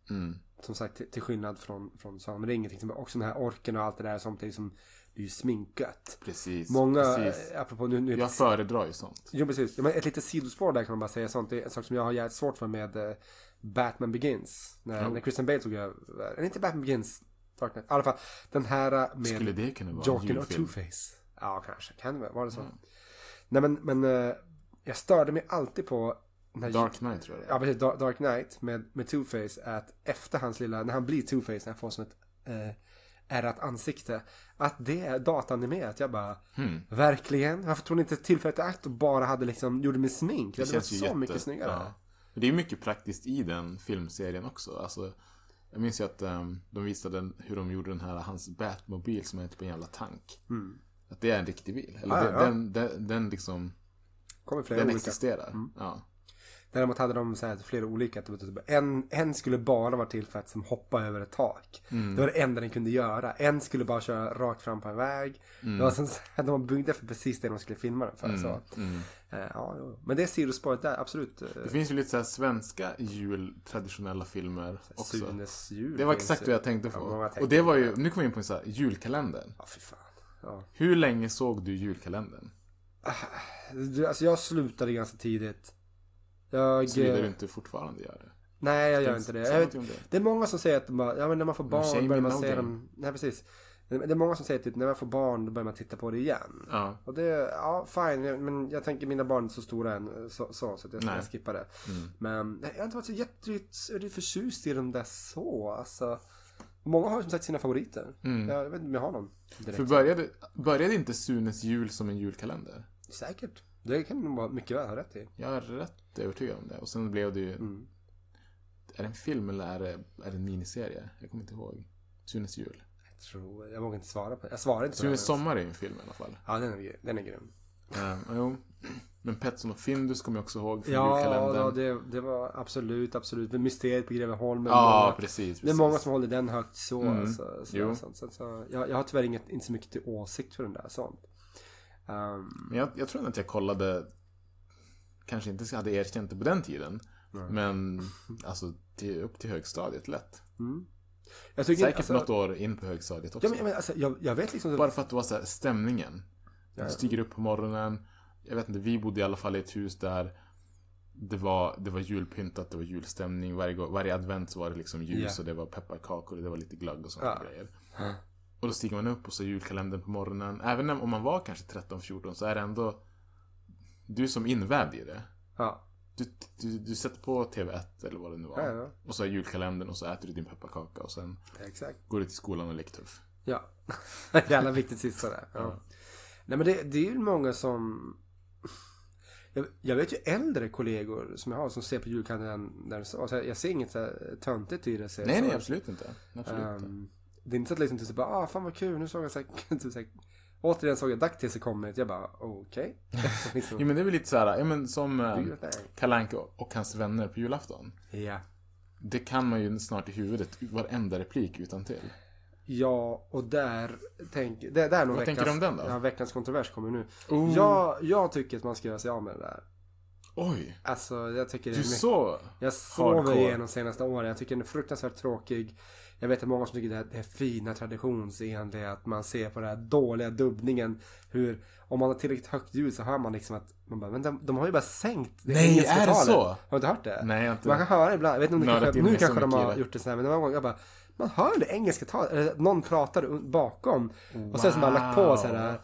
Mm. Som sagt, till, skillnad från, från Sagan om ringen till exempel. Också den här orken och allt det där sånt. Det är, liksom, det är ju sminkat. Precis. Många, Precis. eh, apropå nu, nu Jag föredrar ju sånt. Jo precis. Ja, men ett litet sidospår där kan man bara säga sånt. Det är en sak som jag har jävligt svårt för med eh, Batman Begins. När, när Christian Bale tog över. Eller inte Batman Begins. Dark Knight. I alla fall den här eh, med Skulle det kunna vara Joker och? Two-Face. Ja kanske. Kan det vara det så? Nej men, men jag störde mig alltid på den här Dark Knight tror jag det Ja precis, Dark, Dark Knight med, med Two-Face att efter hans lilla, när han blir Two-Face, när han får som ett eh, ärrat ansikte. Att det är datanimerat. Jag bara, Hmm. verkligen? Varför tog ni inte tillfället och bara hade liksom, gjorde med smink? Det, hade varit så jätte- mycket snyggare. ja. Det är mycket praktiskt i den filmserien också. Alltså, jag minns ju att ehm, de visade hur de gjorde den här, hans Batmobil som är typ en jävla tank. Att det är en riktig bil. Eller Mm. Ja, den, ja. Den, den, den liksom, Kommer flera den olika. existerar. Mm. Ja. Däremot hade de så här, flera olika. det var typ En, en skulle bara vara till för att som hoppa över ett tak. Mm. Det var det enda den kunde göra. En skulle bara köra rakt fram på en väg. Mm. Det var som, så här, de byggde för precis det de skulle filma den för. Så. Mm. Eh, ja, men det är sidospåret där, absolut. eh, Det finns ju lite så svenska jultraditionella filmer också. Sunes jul. Det var exakt vad jag tänkte Ja, på. tänkte och det var ju, nu kommer vi in på en så här, julkalendern. Ja, fy fan. Ja. Hur länge såg du julkalendern? Du, alltså jag slutade ganska tidigt. Jag... Såvida eh, du inte fortfarande gör det. Nej, jag gör inte det. Jag vet, det. är många som säger att de bara, ja, men när man får barn börjar man no se game. dem. Nej, precis. Det är många som säger typ när man får barn då börjar man titta på det igen. Ja. Och det, ja fine, men jag tänker mina barn är så stora än så, så, så jag ska Nej. skippa det. Mm. Men jag har inte varit så jätte förtjust i dem där så. Alltså, många har som sagt sina favoriter. Mm. Jag, vet inte om jag har någon direkt. För började, började inte Sunes jul som en julkalender? Säkert. Det kan du bara mycket väl ha rätt i. Jag är rätt övertygad om det. Och sen blev det ju... Mm. Är det en film eller är det, är det en miniserie? Jag kommer inte ihåg. Sunes jul. Jag tror, jag vågar inte svara på det. Jag svarar inte på Sunes sommar är ju en film i alla fall. Ja, den är, den är grym. Um, jo. Men Petson och Findus kommer jag också ihåg från Ja, julkalendern. ja det, det var absolut, absolut. Det Mysteriet på Greveholm. Ja, Många- precis, precis. Det är många som håller den högt så. Mm. Så, så, så, så, så, jag, jag har tyvärr inget, inte så mycket till åsikt för den där sånt. Um, Men jag, jag tror att jag kollade, kanske inte hade erkänt det på den tiden. Men alltså till, upp till högstadiet lätt. jag tycker, Säkert alltså, något år in på högstadiet också. Ja, men, alltså, jag, jag vet liksom... Bara för att det var så här, stämningen. Du stiger upp på morgonen. Jag vet inte, vi bodde i alla fall i ett hus där det var, det var julpyntat, det var julstämning. Varje, varje advent så var det liksom ljus Ja. och det var pepparkakor och det var lite glögg och sådana Ja. grejer. Och då stiger man upp och så är julkalendern på morgonen. Även om man var kanske 13-14 så är det ändå du som invävd i det. Ja, Du, du, du sätter på TV1 eller vad det nu var. Ja, ja. Och så är julkalendern och så äter du din pepparkaka och sen exakt. går du till skolan och leker tuff. Ja. Jävla viktigt sista där. Ja. Nej men det, det är ju många som... Jag, jag vet ju äldre kollegor som jag har som ser på julkalendern där. Alltså, jag ser inget så här töntigt i det. Nej, så. nej, absolut inte. Absolut inte. Det är inte så att liksom typ bara, ah fan vad kul, nu såg jag så här, typ så här Återigen såg jag DuckTales kommit. Jag bara, okej. liksom, Jo men det är väl lite så här, ja men som eh, your thing. Kalle Anka och hans vänner på julafton. Ja. Det kan man ju snart i huvudet, varenda replik utan till. Ja, och där tänker... Det, där är nog Vad tänker veckans, du om den då? Ja, veckans kontrovers kommer nu. Oh. Jag, jag tycker att man ska göra sig av med det där. Oj! Alltså, jag tycker det är Du mycket... så Jag hardcore. igenom senaste åren. Jag tycker den är fruktansvärt tråkig. Jag vet att många som tycker det här det är fina traditionsenliga att man ser på den här dåliga dubbningen. Hur, om man har tillräckligt högt ljud så hör man liksom att man bara, men de, de har ju bara sänkt det Nej, engelska är det talet. så? Har du inte hört det? Nej, jag inte Man kan höra ibland, jag vet inte om det kanske, nu kanske de har gjort det så här, men det var gång jag bara, man hör det engelska talet, eller någon pratar bakom. Och sen så har man lagt på så här,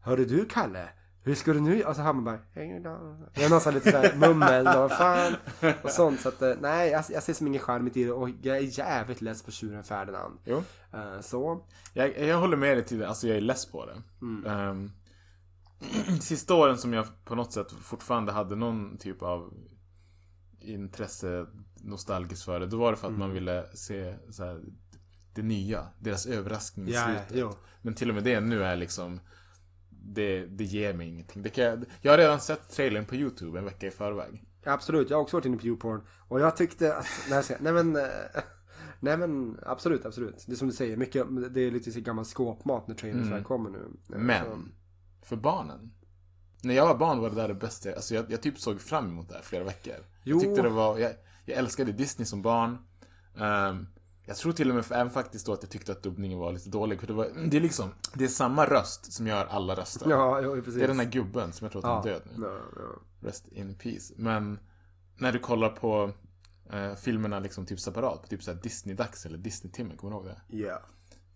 hörde du Kalle? Hur ska du nu? Och så hör man bara, hej då. Det är någon lite såhär mummel och vad fan. Och sånt. Så att, eh, nej, jag, jag ser som ingen charm i det och jag är jävligt less på tjuren Ferdinand. Jo. Eh, så. Jag, jag håller med dig till det, alltså jag är less på det. Mm. Ehm, sista åren som jag på något sätt fortfarande hade någon typ av intresse nostalgiskt för det, då var det för att Mm. man ville se så här, det nya, deras överraskning i Ja, slutet. jo. Men till och med det nu är liksom det, det ger mig ingenting. Det kan jag, jag har redan sett trailern på YouTube en vecka i förväg. Absolut, jag har också varit inne på YouPorn. Och jag tyckte att, nej, nej men, eh, nej men absolut, absolut. Det är som du säger, mycket, det är lite så gammal skåpmat när trailers väl kommer nu. Eh, så- Mm. Men, för barnen. När jag var barn var det där det bästa. Alltså jag, jag typ såg fram emot det här flera veckor. Jo. Jag tyckte det var, jag, jag älskade Disney som barn. Ehm, jag tror till och med även faktiskt då att jag tyckte att dubbningen var lite dålig. För det, var, det är liksom, det är samma röst som gör alla röster. Ja, jo, precis. Det är den här gubben som jag tror att han är ja, död nu. ja, ja. Rest in peace. Men när du kollar på eh, filmerna liksom typ separat, på typ såhär Disney-dags eller Disney-timme, kommer du ihåg det? Ja.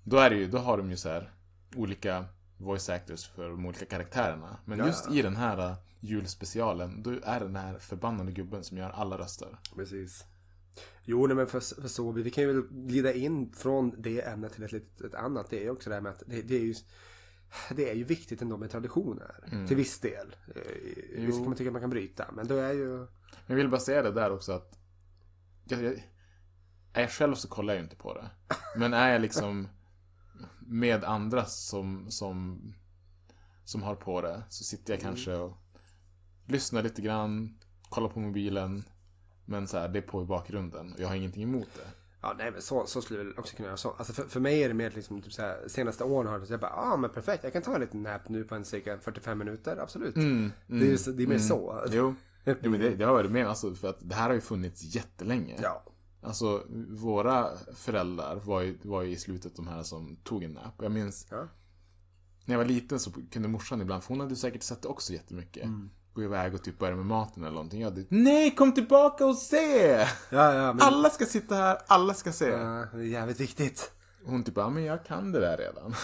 Då är det ju, då har de ju så här olika voice actors för de olika karaktärerna. Men Ja, just ja. i den här uh, julspecialen, då är det den här förbannade gubben som gör alla röster. Precis. Jo, nej, men för, för så, vi kan ju väl glida in från det ämnet till ett, litet, ett annat. Det är ju också det här med att det, det är ju det är ju viktigt ändå med traditioner. Till viss del. Eh, Visst kan man tycka att man kan bryta. Men då är ju... Jag vill bara säga det där också att jag, jag, är jag själv så kollar jag ju inte på det. Men är jag liksom med andra som, som, som har på det så sitter jag kanske och lyssnar lite grann, kollar på mobilen Men så här, det är på i bakgrunden och jag har ingenting emot det. Ja, nej men så, så skulle jag också kunna göra så. Alltså för, för mig är det mer liksom, typ så här, senaste åren har det jag bara, ja ah, men perfekt, jag kan ta en liten nap nu på en cirka 45 minuter, absolut. det, är, ju så- det är mer så. Jo, jo men det, det har varit med alltså, för att det här har ju funnits jättelänge. Ja. Alltså, våra föräldrar var ju, var ju i slutet de här som tog en nap. Jag minns, Ja. när jag var liten så kunde morsan ibland, för hon hade säkert sett det också jättemycket. Mm. Gå iväg och typ börja med maten eller någonting. Jag hade, nej kom tillbaka och se! Ja, ja, men... Alla ska sitta här, alla ska se. Ja, det är jävligt viktigt. Hon typ, ja men jag kan det där redan.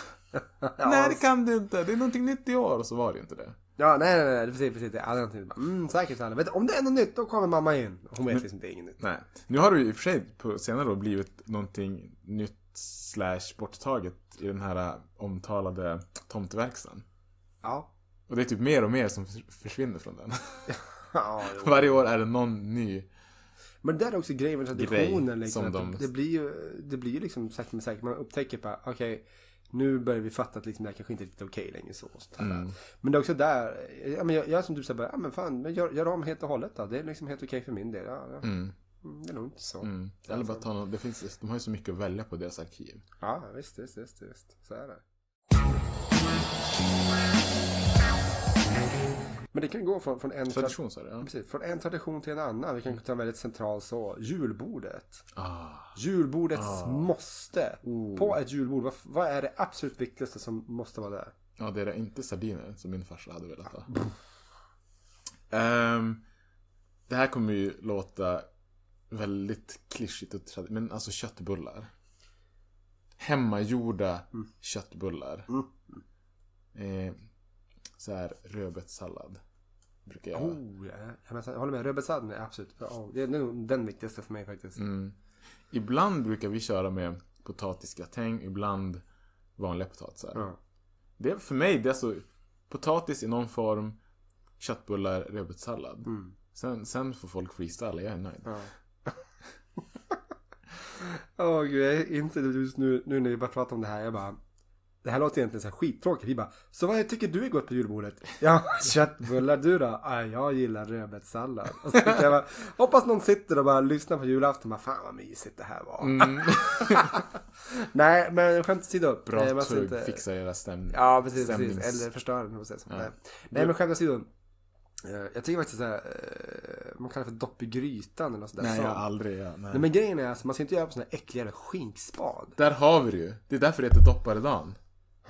nej det kan du inte, det är någonting nytt i år. Och så var det inte det. Ja, nej, nej, nej, precis, precis. Det är någonting. Mm, säkert. Vet du, om det är något nytt, då kommer mamma in. Hon vet liksom, det är inget nytt. Nej. Nu har det ju i och för sig på senare år blivit någonting nytt slash borttaget i den här äh, omtalade tomteverkstan. Ja. Och det är typ mer och mer som förs- försvinner från den. Ja. Varje år är det någon ny. Men det där är också grejen med traditionen. Liksom, de- det, det blir ju, det blir ju liksom sakta men säkert. Man upptäcker bara, okej, nu börjar vi fatta att liksom, det här kanske inte är riktigt okej längre. Så. Mm. Men det är också där, ja, men jag, jag som typ säger bara, ja men fan, men gör, gör om helt och hållet då. Det är liksom helt okej för min del. Ja, ja. Mm. Mm, Det är nog inte så. Mm. Eller bara ta någon, det finns, de har ju så mycket att välja på deras arkiv. Ja, visst, visst, visst, visst. Så är det. Men det kan gå från, från en Tradition sa du? Ja. Precis, från en tradition till en annan. Vi kan ta en väldigt central så. Julbordet. Ah. Julbordets måste. På ett julbord, vad, vad är det absolut viktigaste som måste vara där? Ja, det är det inte sardiner som min farsa hade velat ha. Ehm, det här kommer ju låta väldigt klyschigt och trad- men alltså köttbullar. Hemmagjorda köttbullar. Eh, så här rödbetssallad. Brukar jag. Oh, ja. jag, håller med. Rödbetssalladen är absolut, det är nog den viktigaste för mig faktiskt. Mm. Ibland brukar vi köra med potatisgratäng, ibland vanliga potatisar. Ja. Det är för mig, det är alltså potatis i någon form, köttbullar, rödbetssallad. Sen, sen får folk freestyla, jag är nöjd. Ja. Åh gud, jag inser det just nu, nu när vi bara pratar om det här. Jag bara, det här låter egentligen så här skittråkigt. Vi bara, så vad tycker du är gott på julbordet? Ja, köttbullar. Du då? Ja, jag gillar rödbetssallad. Och så jag bara, hoppas någon sitter och bara lyssnar på julafton. Bara, Fan vad mysigt det här var. Nej, men skämt åsido. Bra tugg, inte- fixa era stämning. Ja, precis. stämnings- precis. Eller förstöra den. Ja. Nej. Nej, men skämt åsido. Eh, Jag tycker faktiskt att eh, man kallar det för dopp i grytan eller något sådär. Nej, jag aldrig. Ja, nej. Nej men grejen är alltså, man ska inte göra på sådana här äckliga jävla skinkspad. Där har vi det ju. Det är därför det heter dopparedan.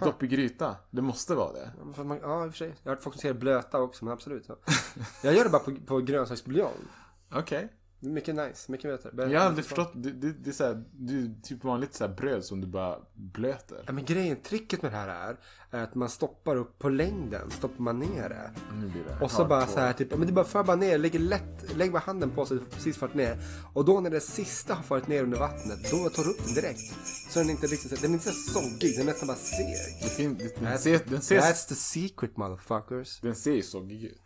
Dopp i gryta. Det måste vara det. Ja, för man, ja i och för sig. Jag har hört folk som säger blöta också, men absolut. Ja. Jag gör det bara på, på grönsaksbuljong. Okej. Är Mycket nice, mycket bättre. Jag har aldrig förstått. Det, det, det är såhär, det är typ vanligt så här bröd som du bara blöter. Ja men grejen, tricket med det här är, är att man stoppar upp på längden, stoppar man ner det. Nu blir det Och så bara så här typ, men det bara för bara ner, lägger lätt, lägg bara handen på så det precis fart ner. Och då när det sista har farit ner under vattnet, då tar du upp den direkt. Så den är inte riktigt, den är inte så soggig, den är nästan bara seg. Det fin, det, den, ser, den, ser, That's the secret motherfuckers. den ser ju soggig ut.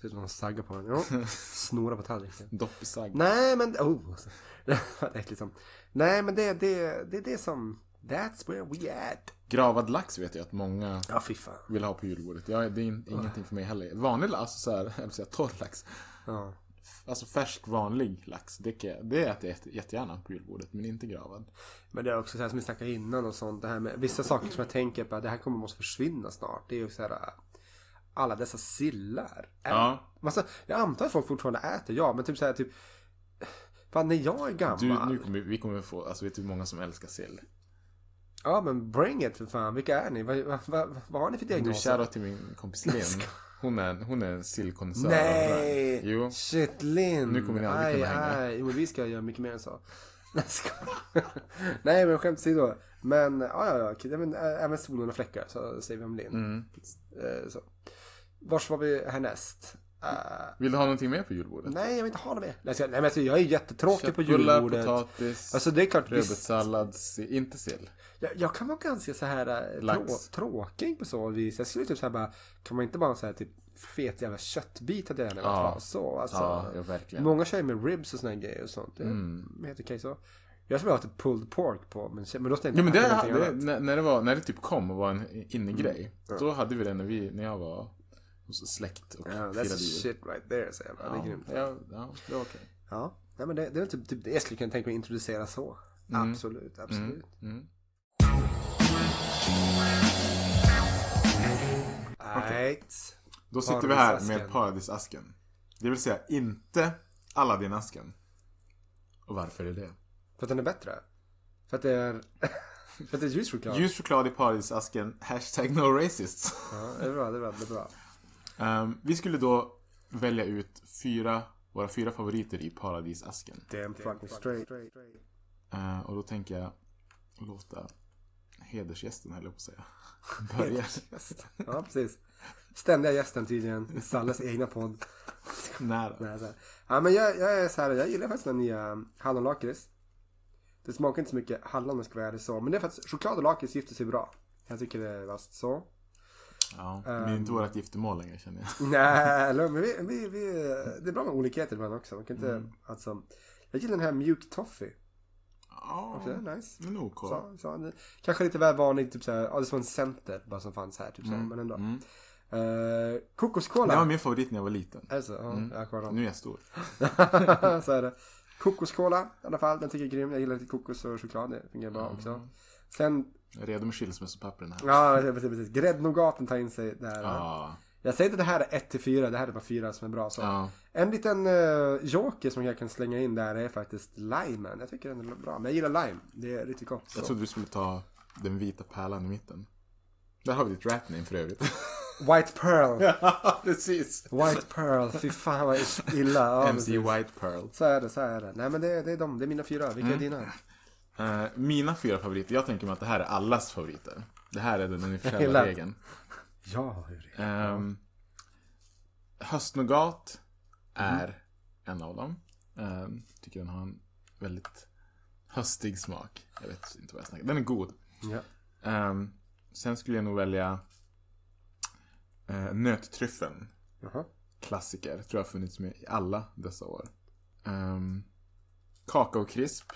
Ser ut som någon saggar på den. Ja. Snora på tallriken. Dopp i sagg. Nej men, oh. Det var äckligt som. Nej men det, det, det är det som, that's where we at. Gravad lax vet jag att många Ja vill ha på julbordet. Ja, det är in, ingenting för mig heller. Vanlig lax, alltså så här, jag vill säga torr lax. Ja. Alltså färsk vanlig lax, det, kan, det äter jag jätte- jättegärna på julbordet, men inte gravad. Men det är också så här som vi snackade innan och sånt. Det här med vissa saker som jag tänker på, det här kommer måste försvinna snart. Det är ju så här, alla dessa sillar. Ja. Massa, jag antar att folk fortfarande äter, ja, men typ så här typ. Fan när jag är gammal. Du, nu kommer, vi kommer få, alltså vet du hur många som älskar sill? Ja men bring it för fan, vilka är ni? Vad, vad, vad, vad har ni för Du, diagnoser? shoutout till min kompis Linn. Hon är, hon är en sillkonnässör. Nej! Jo. Shit Linn! Nu kommer ni aldrig aj, kunna hänga. aj. Jo, men vi ska göra mycket mer än så. Nej, men skämt åsido. Men ja, ja, ja. även solen och fläckar så säger vi om Linn. Mm. Eh, så. Vars var vi härnäst? Uh, Vill du ha någonting mer på julbordet? nej, jag vill inte ha det med. Nej, jag- nej men alltså, jag är jättetråkig på julbordet. potatis, Alltså det är klart, rödbetssallad, inte sill. jag, jag kan vara ganska så här Lax. trå, tråkig på så vis. Jag skulle typ så här bara, kan man inte bara så här typ fet jävla köttbit hade jag gärna velat Ja. ha. Så, alltså. Ja, ja, verkligen. Många kör ju med ribs och såna här grejer och sånt. Det Mm. är helt okej så. Jag skulle ha haft ett pulled pork på, men, men då tänkte Ja men det, jag det, annat. när, när det var, när det typ kom och var en innegrej. Då hade vi det när vi, när jag var hos släkt och Ja, firade that's shit right there, säger jag bara. Det är Ja, grymt. ja, ja, det var okej. Ja, nej, men det, det är typ, typ det jag skulle kunna tänka mig att introducera så. Absolut, absolut. Mm. Right. Då sitter vi här med Paradisasken. Det vill säga inte Aladdin-asken. Och varför är det? För att den är bättre. För att det är... för att det är ljuschoklad. Ljus choklad i paradisasken, hashtag no racists. Ja, det är bra, det är bra, det är bra. Ehm, vi skulle då välja ut fyra, våra fyra favoriter i paradisasken. Damn fucking straight. Eh, och då tänker jag låta hedersgästen, höll jag på att säga, börja. Ja, precis. Ständiga gästen tydligen. i Salles egna podd. Nära. Nej, så här. Ja, men jag, jag är så här, jag gillar faktiskt den nya hallonlakrits. Det smakar inte så mycket hallon om jag ska vara ärlig så. Men det är för att choklad och lakrits gifter sig bra. Jag tycker det är vasst så. Ja, det är inte vårt giftermål längre känner jag. Nej, men vi, vi, vi, det är bra med olikheter ibland också. Man kan inte, alltså, jag gillar den här mjuk toffee. Ja, Också, nice. men OK. Så, så, kanske lite väl vanligt, typ såhär, ja det var en center bara som fanns här, typ så, men ändå. Mm. Uh, kokoskola. Det var min favorit när jag var liten. Är det så? Ja, jag kommer Nu är jag stor. så är det. Kokoskola i alla fall, den tycker jag är grym. Jag gillar lite kokos och choklad, det fungerar bra också. Sen, Jag är redo med skilsmässopappren här. ja precis, precis. Gräddnogaten tar in sig där. Ja. Jag säger inte att det här är 1 till 4, det här är bara 4 som är bra. Så. Ja. En liten uh, joker som jag kan slänga in där är faktiskt limen. Jag tycker den är bra. Men jag gillar lime. Det är riktigt gott. Så. Jag trodde du skulle ta den vita pärlan i mitten. Där har vi ditt rapname för övrigt. White Pearl. ja, precis. White Pearl. Fy fan vad illa. Ja, MC precis. White Pearl. så är det, så är det. Nej men det, det är de, det är mina fyra. Vilka Mm. är dina? Eh, mina fyra favoriter, jag tänker mig att det här är allas favoriter. Det här är den universella regeln. Ja, hur är det? Um, höstnougat är en av dem. Um, tycker den har en väldigt höstig smak. Jag vet inte vad jag snackar. Den är god. Ja. Ehm, sen skulle jag nog välja uh, nöttryffeln. Jaha. Klassiker. Tror jag har funnits med i alla dessa år. Um, kakaokrisp.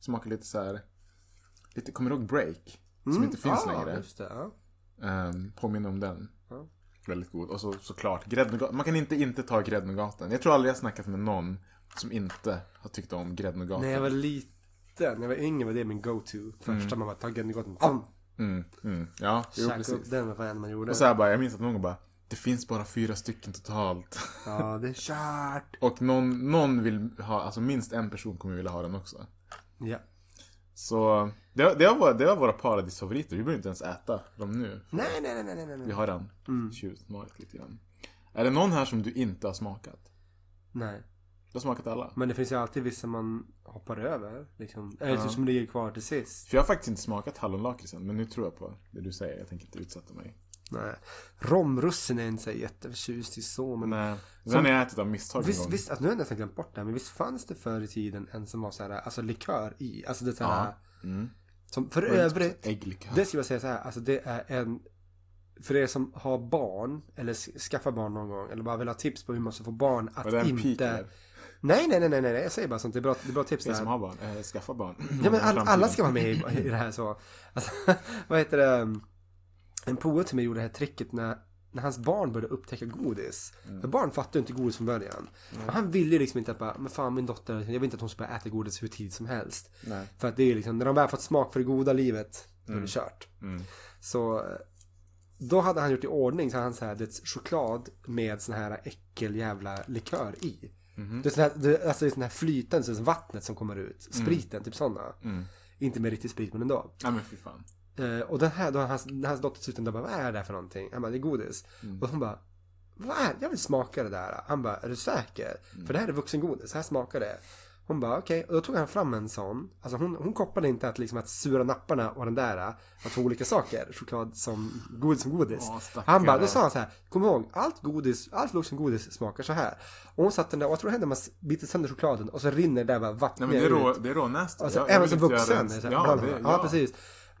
Smakar lite så här. Lite, kommer du ihåg Break? Som inte finns ah, längre. Just det, ja. Um, påminner om den. Ja. Väldigt god. Och så såklart gräddnougat. Man kan inte inte ta gräddnougaten. Jag tror aldrig jag snackat med någon som inte har tyckt om gräddnougaten. När jag var liten, när jag var yngre var det min go-to. Första man bara tagit gräddnogaten. Pam! Mm, mm. Ja, jo, Käka precis. upp den vad fan man gjorde. Och så här bara, jag minns att någon bara Det finns bara fyra stycken totalt. Ja, det är kört. Och någon, någon vill ha, alltså minst en person kommer vilja ha den också. Ja. Så det, det, var, våra, det var våra paradisfavoriter. Vi behöver inte ens äta dem nu. Nej, nej, nej, nej, nej, Vi nej. har den Mm. tjuvsmakat lite grann. Är det någon här som du inte har smakat? Nej. Du har smakat alla? Men det finns ju alltid vissa man hoppar över. Liksom. Eller typ som ligger kvar till sist. För jag har faktiskt inte smakat hallonlakritsen, men nu tror jag på det du säger. Jag tänker inte utsätta mig. Nej. Romrussin är inte så jätteförtjust i så. Men Men den Som- har jag ätit av misstag Visst, gång. visst, alltså, nu har jag nästan glömt bort det här, men visst fanns det förr i tiden en som var så här, alltså likör i? Alltså det är så här, Ja. Mm. som för övrigt, Ägglikör. det skulle jag säga så här, alltså det är en, för er som har barn, eller skaffar barn någon gång, eller bara vill ha tips på hur man ska få barn att det inte... nej, nej, nej, nej, nej, jag säger bara sånt, det är bra, det är bra tips Ni som har barn, eh, skaffa barn. Ja men all, alla ska vara med i, i det här så. Alltså, vad heter det? En polare till mig gjorde det här tricket när, när hans barn började upptäcka godis. Mm. För barn fattar ju inte godis från början. Och han ville liksom inte att bara, men fan min dotter, jag vill inte att hon ska börja äta godis hur tidigt som helst. Nej. För att det är liksom, när de väl fått smak för det goda livet, då är det kört. Mm. Så då hade han gjort i ordning så hade han så här, det choklad med sån här äckel jävla likör i. Mhm. Det är sån här, det, alltså det är sån här flytande, så vattnet som kommer ut. Spriten, typ sådana. Mm. Inte med riktig sprit men ändå. Ja men fy fan. Eh, och den här, då hans, hans dotter slutade bara, vad är det där för någonting? Han bara, det är godis. Mm. Och hon bara, vad är det? Jag vill smaka det där. Han bara, är du säker? Mm. För det här är vuxengodis, så här smakar det. Hon bara, okej. Och då tog han fram en sån. Alltså hon, hon kopplade inte att, liksom, att sura napparna och den där var två olika saker. Choklad som godis som godis. Åh, han bara, då sa han så här, kom ihåg, allt godis, allt vuxengodis smakar så här. Och hon satt den där, och jag tror det hände man biter sönder chokladen och så rinner det där bara vattnet Nej men det är, rå, ut. det är rånäst. Alltså, Jag- jag även vill som vuxen. det. så här, Ja, det, ja. ja, precis.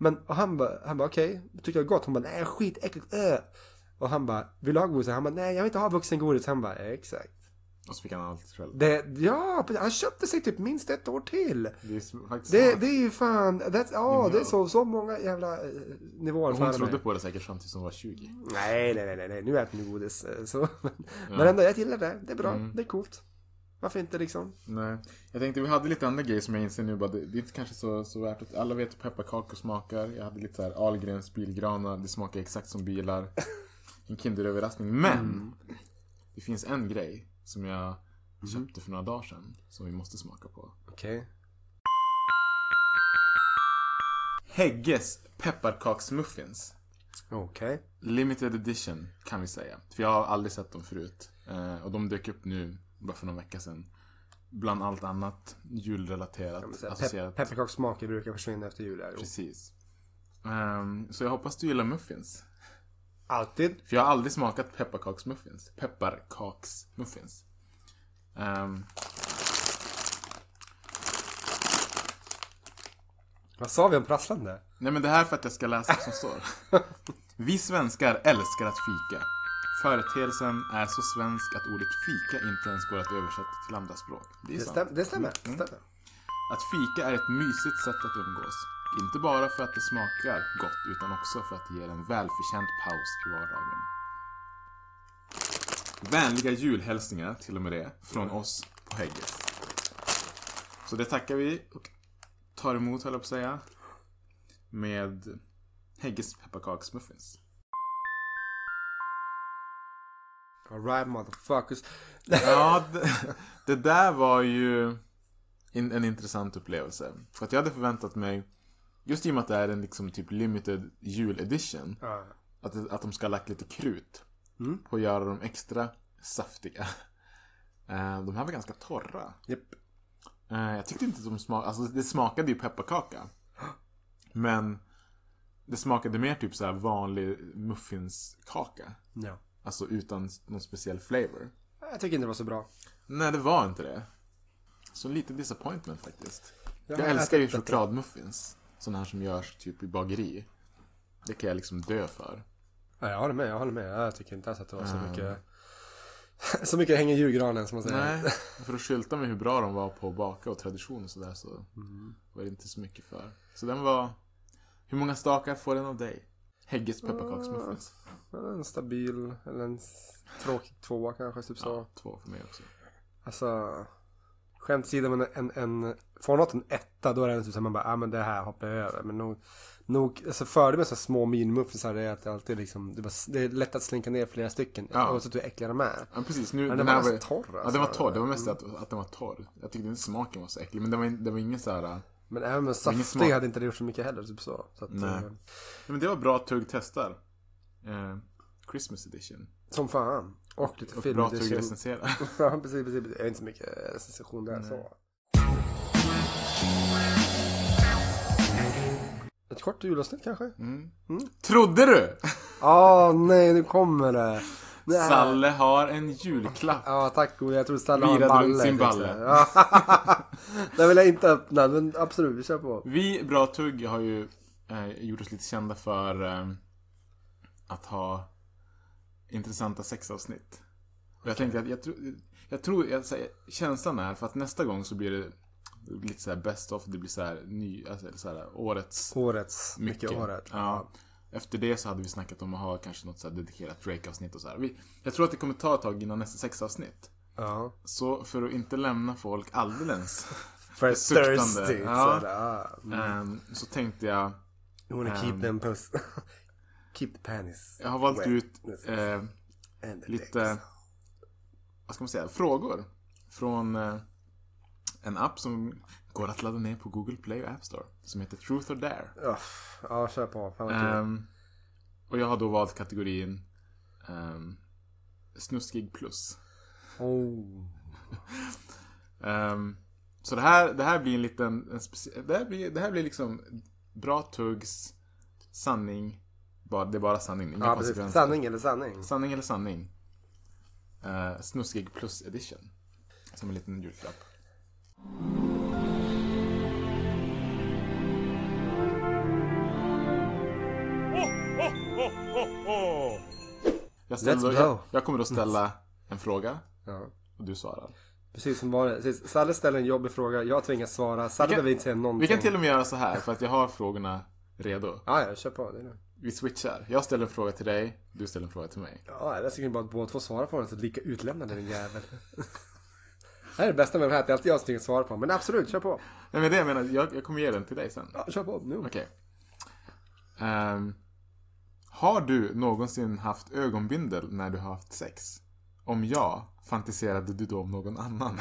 Men och han bara, han bara okej, tyckte jag var gott. Hon bara, nej skitäckligt, äh. Och han bara, vill du ha godis? Han bara, nej jag vill inte ha vuxengodis. Han bara, exakt. Och så fick han allt själv. Det, ja, han köpte sig typ minst ett år till. Det är faktiskt Det, det är ju fan, that's, ja det är så, så många jävla eh, nivåer Hon trodde mig. på det säkert fram tills hon var 20. Nej, nej, nej, nej, nu äter ni godis. eh, Så. Men ändå, jag gillar det. Det är bra, Mm. det är coolt. Varför inte liksom? Nej. Jag tänkte vi hade lite andra grejer som jag inser nu bara. Det, det är inte kanske så, så värt att alla vet hur pepparkakor smakar. Jag hade lite så här Ahlgrens bilgranar. Det smakar exakt som bilar. En kinderöverraskning. Men! Det finns en grej som jag köpte för några dagar sedan. Som vi måste smaka på. Okej. Hägges pepparkaksmuffins. Okej. Limited edition kan vi säga. För jag har aldrig sett dem förut. Eh, och de dök upp nu bara för någon vecka sedan. Bland allt annat julrelaterat. Associerat. Pep- Pepparkakssmaker brukar försvinna efter jul. Här. Precis. Ehm, så jag hoppas du gillar muffins. Alltid. För jag har aldrig smakat pepparkaksmuffins. Pepparkaksmuffins. Ehm, Vad sa vi om prasslande? nej men det här är för att jag ska läsa vad som står. Vi svenskar älskar att fika. Företeelsen är så svensk att ordet fika inte ens går att översätta till andra språk. Det Det, stäm- det stämmer. Det Mm. stämmer. Att fika är ett mysigt sätt att umgås. Inte bara för att det smakar gott utan också för att det ger en välförtjänt paus i vardagen. Vänliga julhälsningar, till och med det, från oss på Hägges. Så det tackar vi och tar emot, höll jag på att säga. Med Hägges pepparkaksmuffins. Alright motherfuckers. Ja, det, det där var ju en, en intressant upplevelse. För att jag hade förväntat mig, just i och med att det är en liksom typ limited jul edition, Ja. att, att de ska ha lagt lite krut Mm. på att göra dem extra saftiga. Eh, De här var ganska torra. Japp. Eh, Jag tyckte inte att de smakade, alltså det smakade ju pepparkaka. Men det smakade mer typ så här vanlig muffinskaka. Ja. Alltså utan någon speciell flavor. Jag tycker inte det var så bra. Nej, det var inte det. Så lite disappointment faktiskt. Jag Jag, älskar ju chokladmuffins. Sådana här som görs typ i bageri. Det kan jag liksom dö för. Ja, jag håller med, jag håller med. Jag tycker inte alls att det var så Mm. mycket Så mycket hänger julgranen som man säger. Nej, för att skylta med hur bra de var på att baka och tradition och sådär så var det inte så mycket för. Så den var... Hur många stakar får den av dig? Hägges pepparkaksmuffins. En stabil, eller en tråkig tvåa kanske, typ så. Ja, två för mig också. Alltså Skämt åsido, men en, en, får något en etta då är det typ så man bara, ah, men det här hoppar jag över. Men nog, nog alltså fördelen med så små minimuffinsar är att det alltid liksom, det, bara, det är lätt att slinka ner flera stycken. Ja. Oavsett hur äckliga de är. Ja, precis. Nu, Men den den var var, torr, Ja, alltså. den var torr. Det var mest att, att den var torr. Jag tyckte inte smaken var så äcklig. Men det var, det var ingen så här... Men även med saftig hade inte det gjort så mycket heller, typ så. så att, Nej. eh, Ja, Men det var bra tugg testar. Eh, Christmas edition. som fan. Och lite Och film bra tugg recensera. Ja, precis, precis. Jag är inte så mycket recension där så. Ett kort julavsnitt kanske? Mm. Trodde du? Ah nej, nu kommer det. Nej. Salle har en julklapp. Ja, tack gode. Jag tror Salle har en balle. runt sin tänkte balle. Ja. Den vill jag inte öppna, men absolut, vi kör på. Vi, Bra Tugg, har ju eh, gjort oss lite kända för eh, att ha intressanta sexavsnitt. Och jag tänker att jag, tror jag tror, jag säger, känslan är för att nästa gång så blir det lite så här best of, det blir så här ny, alltså så här årets Årets, mycket, mycket. året. Ja. Efter det så hade vi snackat om att ha kanske något så här dedikerat Drake-avsnitt och så här. Vi, jag tror att det kommer ta ett tag innan nästa sexavsnitt. Ja. Så för att inte lämna folk alldeles För thirsty. Ja. Så, mm. ehm, så tänkte jag You wanna keep Ehm. them puss. keep the panties. Jag har valt wet. ut the lite, dicks. vad ska man säga, frågor. Från eh, en app som går att ladda ner på Google Play och App Store. Som heter Truth or Dare. Ja, Ja, kör på. Ehm, och jag har då valt kategorin ehm, Snuskig plus. Oh. Ehm, så det här, det här blir en liten, en det, här blir, det här blir liksom bra tuggs, sanning, bara, det är bara sanning, inga Ja, konsekvenser. Sanning eller sanning? Sanning eller sanning? Uh, snuskig plus edition. Som en liten julklapp. Jag, ställer, jag, jag kommer då ställa en fråga Ja. och du svarar. Precis som vanligt. Salle ställer en jobbig fråga, jag tvingas svara. Salle Vi kan- behöver inte säga någonting. Vi kan till och med göra så här för att jag har frågorna redo. Ja, ja, kör på. Det lugnt. Vi switchar. Jag ställer en fråga till dig, du ställer en fråga till mig. Ja, jag tycker bara att båda två svarar på den så lika utlämnade din jävel. Det här är det bästa med det här, att det är alltid jag som tvingas svara på. Men absolut, kör på. Nej men det jag menar, jag, jag kommer ge den till dig sen. Ja, kör på nu. Okej. Ehm, har du någonsin haft ögonbindel när du har haft sex? Om ja, fantiserade du då om någon annan?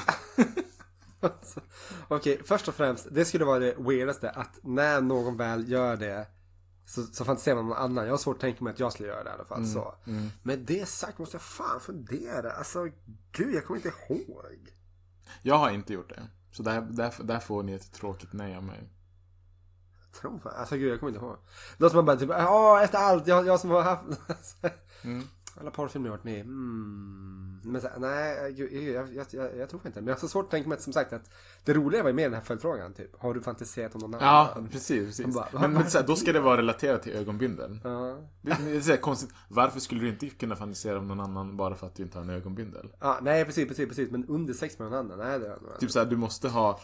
Okej, först och främst, det skulle vara det weirdaste att när någon väl gör det så, så fantiserar man om någon annan. Jag har svårt att tänka mig att jag skulle göra det i alla fall. så. Med det sagt måste jag fan fundera. Alltså, gud, jag kommer inte ihåg. Jag har inte gjort det. Så där, där, där får ni ett tråkigt nej av mig. Tror fan, alltså gud, jag kommer inte ihåg. Låter som man bara typ, ja efter allt, jag, jag som har haft... Alla porrfilmer jag har varit med i. Mm. Men så, nej, jag, jag, jag, jag tror inte. Men jag har så svårt att tänka mig att, som sagt att det roliga var ju med den här följdfrågan typ. Har du fantiserat om någon annan? Ja, precis. precis. Bara, men men här, då ska det vara relaterat till ögonbindeln. Ja. Det, det är så konstigt. Varför skulle du inte kunna fantisera om någon annan bara för att du inte har en ögonbindel? Ja, nej precis, precis, precis. Men under sex med någon annan, nej det är. Typ såhär, du måste ha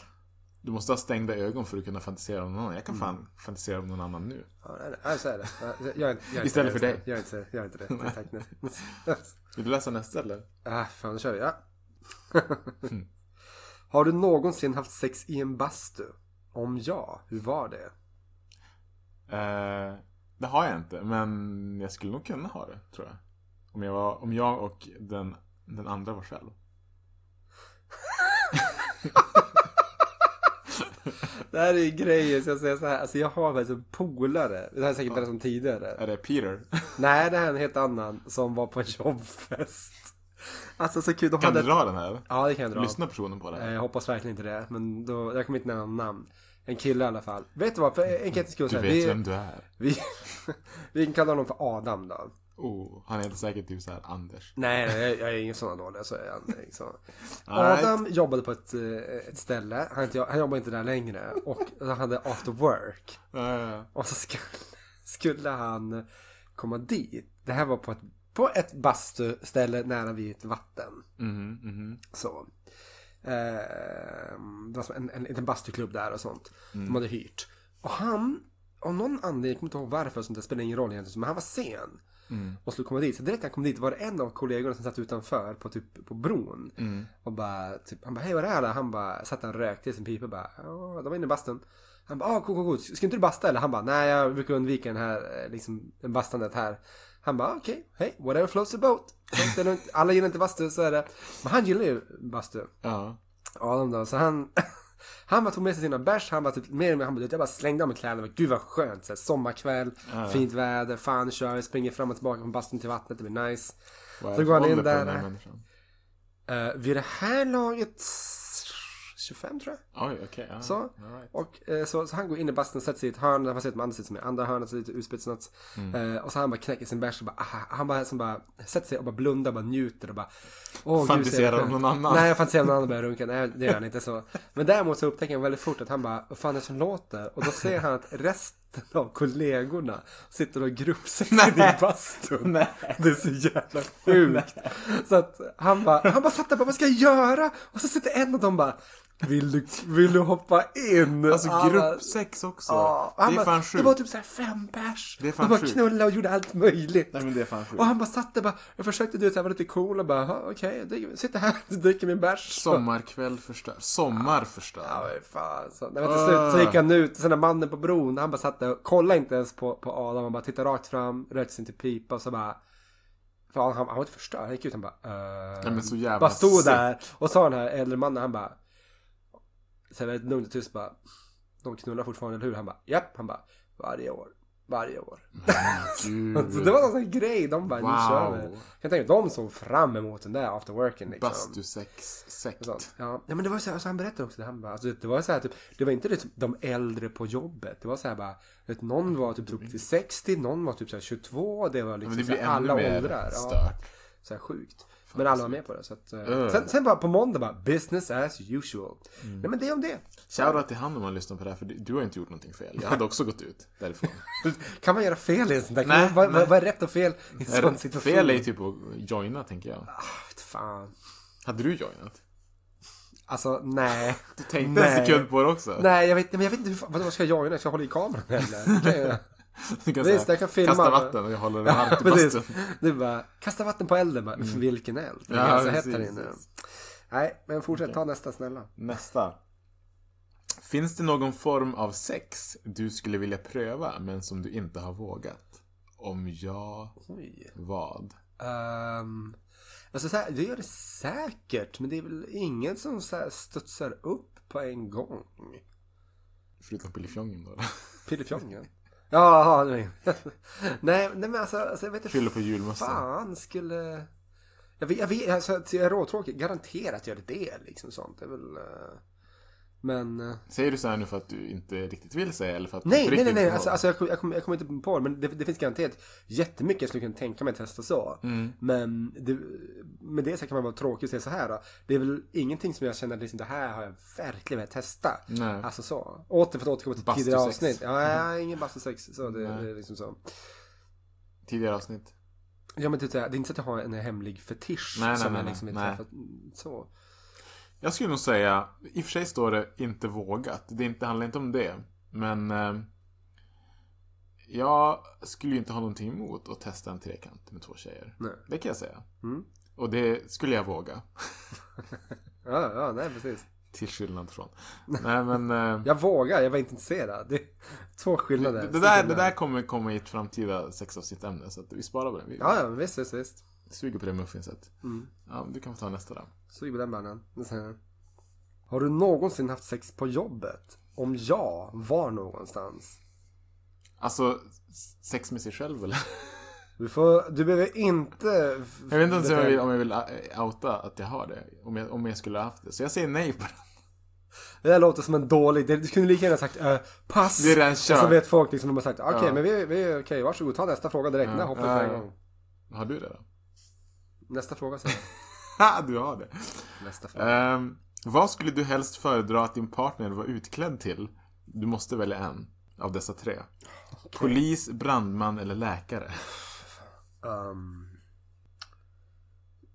du måste ha stängda ögon för att kunna fantisera om någon annan. Jag kan fan fantisera om någon annan nu. Ja, nej, så är det. Ja, Jag, jag, jag, Istället för dig. Jag är inte, är inte det. Tack. Vill du läsa nästa eller? Ah, fan, då kör vi. Ja. Har du någonsin haft sex i en bastu? Om ja, hur var det? Eh, det har jag inte, men jag skulle nog kunna ha det, tror jag. Om jag, var, om jag och den, den andra var själv. Det här är grejen, så jag säger så här. Alltså jag har faktiskt en polare. Det här är säkert berättat om tidigare. Är det Peter? Nej, det här är en helt annan som var på en jobbfest. Alltså så kul. De Kan hade... du dra den här? Ja, det kan jag dra. Lyssnar personen på det Eh, här? Jag hoppas verkligen inte det. Men då, jag kommer inte nämna namn. En kille i alla fall. Vet du vad? För enkelhetens skull. Du vet vi, vem du är. vi, vi kan kalla honom för Adam då. Oh, han heter säkert typ såhär Anders. Nej, nej, jag, jag är ingen sån dålig. Så är han, liksom. Adam jobbade på ett, eh, ett ställe. Han, han jobbar inte där längre. Och han hade after work. Ja. Och så skulle, skulle han komma dit. Det här var på ett, på ett bastuställe nära vid ett vatten. Mhm, mhm. Så. Eh, det var som en, en liten bastuklubb där och sånt. De hade hyrt. Och han, av någon anledning, jag kommer inte ihåg varför, sånt, det spelar ingen roll egentligen, men han var sen. Och skulle komma dit. Så direkt när han kom dit var det en av kollegorna som satt utanför på, typ, på bron. Och bara, typ, han bara, hej vad är det här då? Han bara, satt och rökte i sin pipa bara, ja, de var inne i bastun. Han bara, ah, cool, cool, cool. Ska inte du basta eller? Han bara, nej jag brukar undvika den här, eh, liksom, bastandet här. Han bara, okej, hej, whatever floats the boat. Alla gillar inte bastu, så är det. Men han gillar ju bastu. ja. Adam då, så han Han bara tog med sig sina bärs, han bara typ mer och mer, han bara, jag bara slängde av mig kläderna, gud vad skönt, så här, sommarkväll, fint väder, fan kör, springer fram och tillbaka från bastun till vattnet, det blir nice. Är Så går han in där. Uh, vid det här laget 25 tror jag. Oj, okej. ja. Så, right. och eh, så, så han går in i bastun och sätter sig i ett hörn, där man ser att andra sitter i andra hörnet, så lite utspetsat. Mm. Eh, och så han bara knäcker sin bärs och bara, aha, han bara, som bara sätter sig och bara blundar och bara njuter och bara åh, Fantiserar om någon annan. Nej, jag fantiserar om någon annan börjar runka. Nej, det gör han inte så. Men däremot så upptäcker han väldigt fort att han bara, vad fan är det som låter? Och då ser han att resten av kollegorna sitter och gruppsexar i bastun. Det är så jävla sjukt. Så att han bara, han bara satt där och bara, vad ska jag göra? Och så sitter en av dem bara, vill du, vill du hoppa in? Alltså gruppsex också. Ja, det är bara, fan Det sjukt. var typ såhär fem pers. Det är fan De bara knullade och gjorde allt möjligt. Nej men det är fan sjukt. Och han bara satt där bara, jag försökte du vet, vara lite cool och bara, "Ja, okej, okay, sitter här och dricker min bärs. Sommarkväll förstör. Sommar förstör. Ja, men fan. Så, nej, men till slut så gick han ut, sen när mannen på bron, han bara satt där och kollade inte ens på, på Adam, han bara tittade rakt fram, rökte sin till pipa och så bara för han, han, var inte förstörd, han gick ut och han bara uh, Nej, men så jävla Bara stod sick. där och sa den här äldre mannen, han bara Så här väldigt lugnt och tyst bara De knullar fortfarande, eller hur? Han bara japp, han bara Varje år, varje år. Så det var en här grej, de bara nu kör vi Wow. Jag tänkte, de såg fram emot den där after working liksom Bastusex sekt. Sånt. Ja. ja men det var så här, alltså han berättade också det. Han bara, alltså, det var så här typ, det var inte liksom de äldre på jobbet. Det var så här bara, vet, någon var typ upp till 60, någon var typ så här 22. Det var liksom det så här, alla åldrar. Ja, stört. så här sjukt. Men alla var med på det. Så att, Öh. sen, sen bara på måndag bara, business as usual. Mm. Nej men det om det. Shoutout till han om man lyssnar på det här för du- har inte gjort någonting fel. Jag hade också gått ut därifrån. Kan man göra fel i en sån där? Nej, vad, nej. vad, vad är rätt och fel i en sån Är- situation? fel är typ att joina tänker jag. Vet fan. Hade du joinat? Alltså nej. Du tänkte Nej. en sekund på det också? Nej jag vet, men jag vet inte hur vadå ska jag joina? Ska jag hålla i kameran eller? Du kan Visst, säga, jag kan filma. kasta vatten och jag håller det varmt i bastun. Du bara, kasta vatten på elden bara, för vilken eld? Det är Ja, ganska hett här inne. Nej, men fortsätt. Ta nästa snälla. Nästa. Finns det någon form av sex du skulle vilja pröva men som du inte har vågat? Om ja, Oj. vad? Um, alltså så här, det gör det säkert. Men det är väl ingen som så här studsar upp på en gång. Förutom Pillefjongen då. Pillefjongen. Ja, nej. nej, nej men alltså, alltså jag vet inte. Fyller på julmössa. Fan skulle... Jag vet, jag vet alltså, jag är råtråkig. Garanterat gör det det liksom sånt. Det är väl... eh, Men... eh, Säger du så här nu för att du inte riktigt vill säga eller för att du Nej, på nej, nej, nej. vill Alltså, alltså jag, kom- jag, kommer, jag kommer inte på det. Men det, det finns garanterat jättemycket jag skulle kunna tänka mig att testa så. Mm. Men det, med det så kan man vara tråkig och säga så här då. Det är väl ingenting som jag känner att liksom, det här har jag verkligen velat testa. Nej. Alltså så. Åter för att återkomma till tidigare avsnitt. Ja, ja, ingen bastusex. Så det, Nej. det är liksom så. Tidigare avsnitt. Ja men typ det är inte så att jag har en hemlig fetisch Nej, nej, som nej, jag nej. liksom inte Nej. träffat. mm, Så. Jag skulle nog säga, i och för sig står det inte vågat. Det inte, handlar inte om det. Men eh, jag skulle ju inte ha någonting emot att testa en trekant med två tjejer. Nej. Det kan jag säga. Mm. Och det skulle jag våga. Ja, ja, nej precis. Till skillnad från. Nej men. Eh, Jag vågar, jag var inte intresserad. Det är två skillnader. det, det, där, det där kommer komma i ett framtida sexavsnitt-ämne. Så att vi sparar på det. Vi Ja, ja, visst, visst, visst. suger på det muffinset. Mm. Ja, du kan få ta nästa då. Sug på den bärnen. Har du någonsin haft sex på jobbet? Om ja, var någonstans? Alltså, sex med sig själv eller? Du, får, du behöver inte... Jag vet inte ens om jag vill, om jag vill eh, outa att jag har det. Om jag, om jag skulle ha haft det. Så jag säger nej på det. Det där låter som en dålig... Du kunde lika gärna sagt uh, pass. Det är redan Och så kört. vet folk liksom, de har sagt okej, Ja. men vi, vi okej, varsågod, ta nästa fråga direkt. Ja. Nej, hoppa på Ja, en gång. Har du det då? Nästa fråga sen. Du har det. Nästa fråga. Ehm, vad skulle du helst föredra att din partner var utklädd till? Du måste välja en av dessa tre. Polis, brandman eller läkare? Um,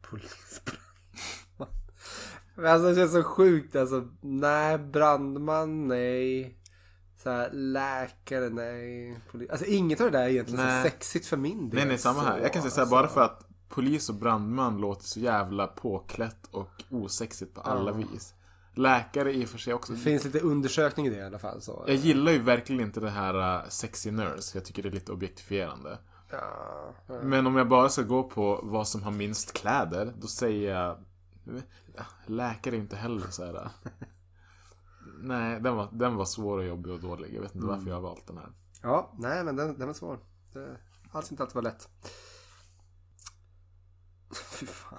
polisbrandman. Men alltså det känns så sjukt alltså. Nej, brandman, nej. Så här, läkare, nej. Poli- alltså inget av det där är egentligen Nej. så sexigt för min del. Nej, nej, samma här. Jag kan säga så här, alltså. bara för att polis och brandman låter så jävla påklätt och osexigt på alla vis. Läkare i och för sig också. Det finns lite undersökning i det i alla fall. Så. Jag gillar ju verkligen inte det här uh, sexy nurse. Jag tycker det är lite objektifierande. Ja, ja. Men om jag bara ska gå på vad som har minst kläder, då säger jag... Ja, Läkare inte heller så här. uh, Nej, den var, den var svår och jobbig och dålig. Jag vet inte varför jag har valt den här. ja, nej men den, den var svår. Det, alls inte alltid var lätt. Fy fan.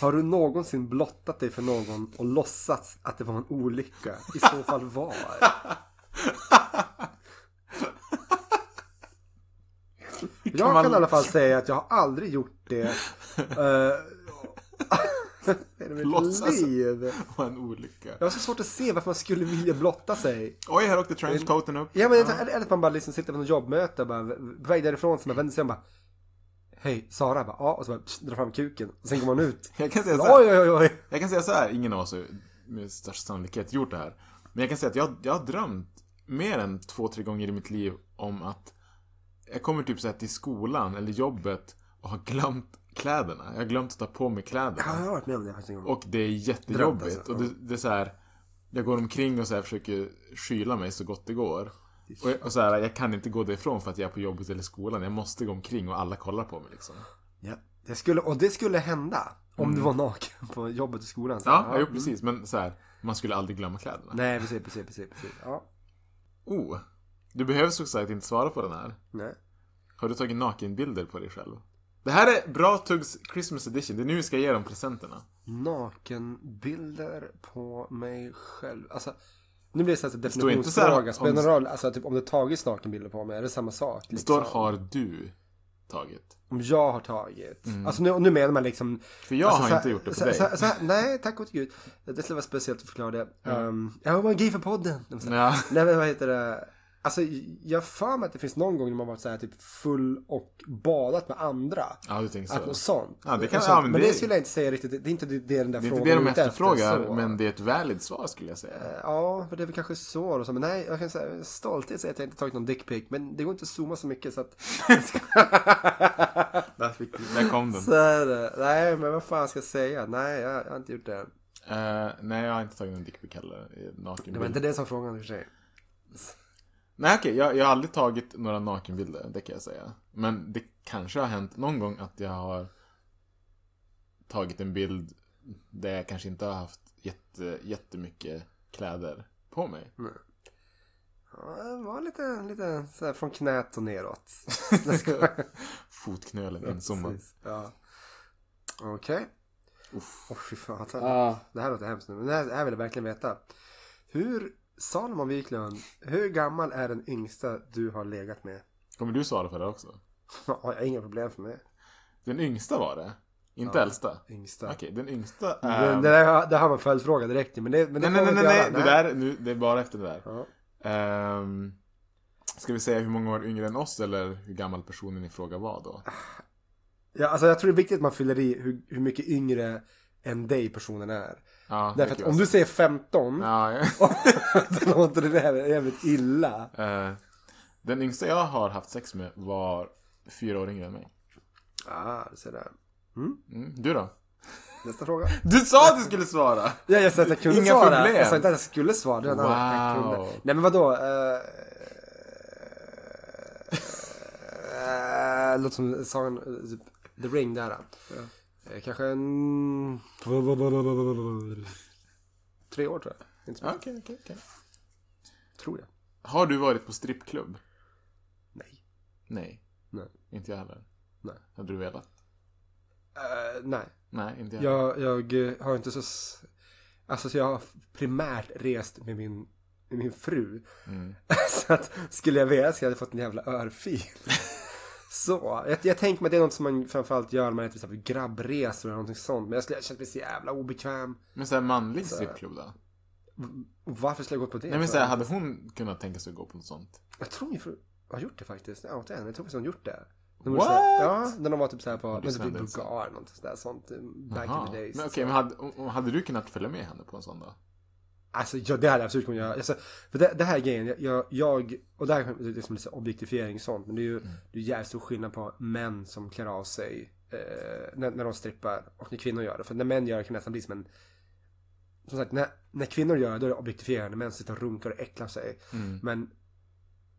Har du någonsin blottat dig för någon och låtsats att det var en olycka? I så fall var? Jag kan i alla fall säga att jag har aldrig gjort det. Uh, Låtsas. var en olycka. Jag har så svårt att se varför man skulle vilja blotta sig. Oj, här åkte trenchcoaten upp. Ja men Eller, eller att man bara liksom sitter på något jobbmöte och bara på väg därifrån så man vänder sig och bara Hej, Sara bara, ja, och så bara pss, drar fram kuken och sen går man ut. Jag kan säga så här. Oj, oj, oj, oj. Jag kan säga så här, ingen av oss har med största sannolikhet gjort det här. Men jag kan säga att jag, jag har drömt mer än två, tre gånger i mitt liv om att jag kommer typ så här till skolan eller jobbet och har glömt kläderna. Jag har glömt att ta på mig kläderna. Ja, jag har varit med om det faktiskt en gång. Och det är jättejobbigt. Drömt alltså, Och det, det är så här. Jag går omkring och så här försöker skyla mig så gott det går. Och, och så här, jag kan inte gå därifrån för att jag är på jobbet eller skolan. Jag måste gå omkring och alla kollar på mig liksom. Ja, det skulle, och det skulle hända om du var naken på jobbet i skolan. Så, Mm. Ja, jo, precis. Men så här, man skulle aldrig glömma kläderna. Nej, precis, precis, precis, precis. Ja, Oh, du behöver som sagt inte svara på den här. nej. Har du tagit nakenbilder på dig själv? Det här är Bra Tuggs Christmas edition. Det är nu vi ska ge dem presenterna. Nakenbilder på mig själv. Alltså, nu blir det så här står inte så här definitionsfråga. Spelar det om- någon roll? Alltså, typ, om det tagits nakenbilder på mig, är det samma sak? Liksom? står har du tagit. Om jag har tagit. Alltså nu, och nu menar man liksom. För jag alltså, har så här- inte gjort det på så, dig. Så, så, här- nej, tack gode gud. Det skulle vara speciellt att förklara det. Um, jag var gay för podden. Ja. Nej men vad heter det? Alltså jag för mig att det finns någon gång när man varit så här typ full och badat med andra. Ja, du tänker Att så. något sånt. Ja, det kan- Och ja, men men det- det skulle jag inte säga riktigt. Det är inte det, det är den där Det är frågan inte det de efter, efterfrågar, så. men det är ett valid svar skulle jag säga. Ja, för det är väl kanske så och så. Men nej, jag kan säga stolthet säger att jag inte tagit någon dickpic. Men det går inte att zooma så mycket så att... Där, fick du, där kom den. Så är det. Nej, men vad fan ska jag säga? Nej, jag, jag har inte gjort det. Eh, nej, jag har inte tagit en dickpic heller. i Det var inte det som frågan i och för sig. Nej okej, jag, jag har aldrig tagit några nakenbilder, det kan jag säga. Men det kanske har hänt någon gång att jag har tagit en bild där jag kanske inte har haft jätte, jättemycket kläder på mig. Ja, det var lite, lite så här från knät och neråt. Fotknölen inzoomad. Ja. Okej. Uff. Åh fy fan. Ah. Det här låter hemskt nu. Men det här, det här vill jag verkligen veta. Hur, Salomon Wiklund, hur gammal är den yngsta du har legat med? Kommer du svara på det också? Ja, jag har inga problem för mig. Den yngsta var det? Inte äldsta? Yngsta. Okej, den yngsta Det, är... det, där, det har man följdfråga direkt men det, men det nej, nej, nej, nej, nej. Det, där, nu, det är bara efter det där. Ja. Ehm, ska vi säga hur många år yngre än oss eller hur gammal personen i fråga var då? Ja, alltså jag tror det är viktigt att man fyller i hur, hur mycket yngre än dig personen är. Ja, Därför att om du säger 15, Ja, ja. då låter det jävligt illa. Eh, den yngsta jag har haft sex med var fyra år yngre än mig. Ah, du ser där. Mm. Du då? Nästa fråga. Du sa att du skulle svara! Ja, jag sa att jag kunde Inga svara. problem. Jag sa inte att jag skulle svara. Det annan- jag Wow. kunde. Nej men vadå? Uh, uh, låter som sagan, typ, The Ring där. Eh, kanske en... Tre år tror jag. Inte så Okej, mycket. okej, okej. Tror jag. Har du varit på strippklubb? Nej. Nej. Nej. Inte jag heller. Nej. Hade du velat? Eh, nej. Nej, inte jag heller. Jag, jag eh, har inte så... s- Alltså så jag har primärt rest med min, med min fru. Mm. så att skulle jag vilja så hade jag fått en jävla örfil. Så. Jag, jag tänker mig att det är något som man framförallt gör när man är till exempel grabbresor eller någonting sånt. Men jag skulle känna mig så jävla obekväm. Men såhär manlig strippklubb då? Varför skulle jag gå på det? Nej men såhär, hade hon kunnat tänka sig att gå på något sånt? Jag tror min fru har gjort det faktiskt. Ja, det är, jag tror faktiskt hon gjort det. De What? var så här- Ja, när de var typ såhär på, men typ i. Bulgarien någonting sådär sånt. eh, Back Jaha. in the days. Men okej, så. men hade, hade du kunnat följa med henne på en sån då? Alltså ja, det hade jag absolut kunnat göra. Alltså, för det, det här är grejen, jag, jag, och det här är det som lite objektifiering och sånt. Men det är ju det är jävligt stor skillnad på män som klär av sig eh, när, när de strippar och när kvinnor gör det. För när män gör det kan det nästan bli som en som sagt, när, när kvinnor gör det då är det objektifierande. Män sitter och runkar och äcklar sig. Men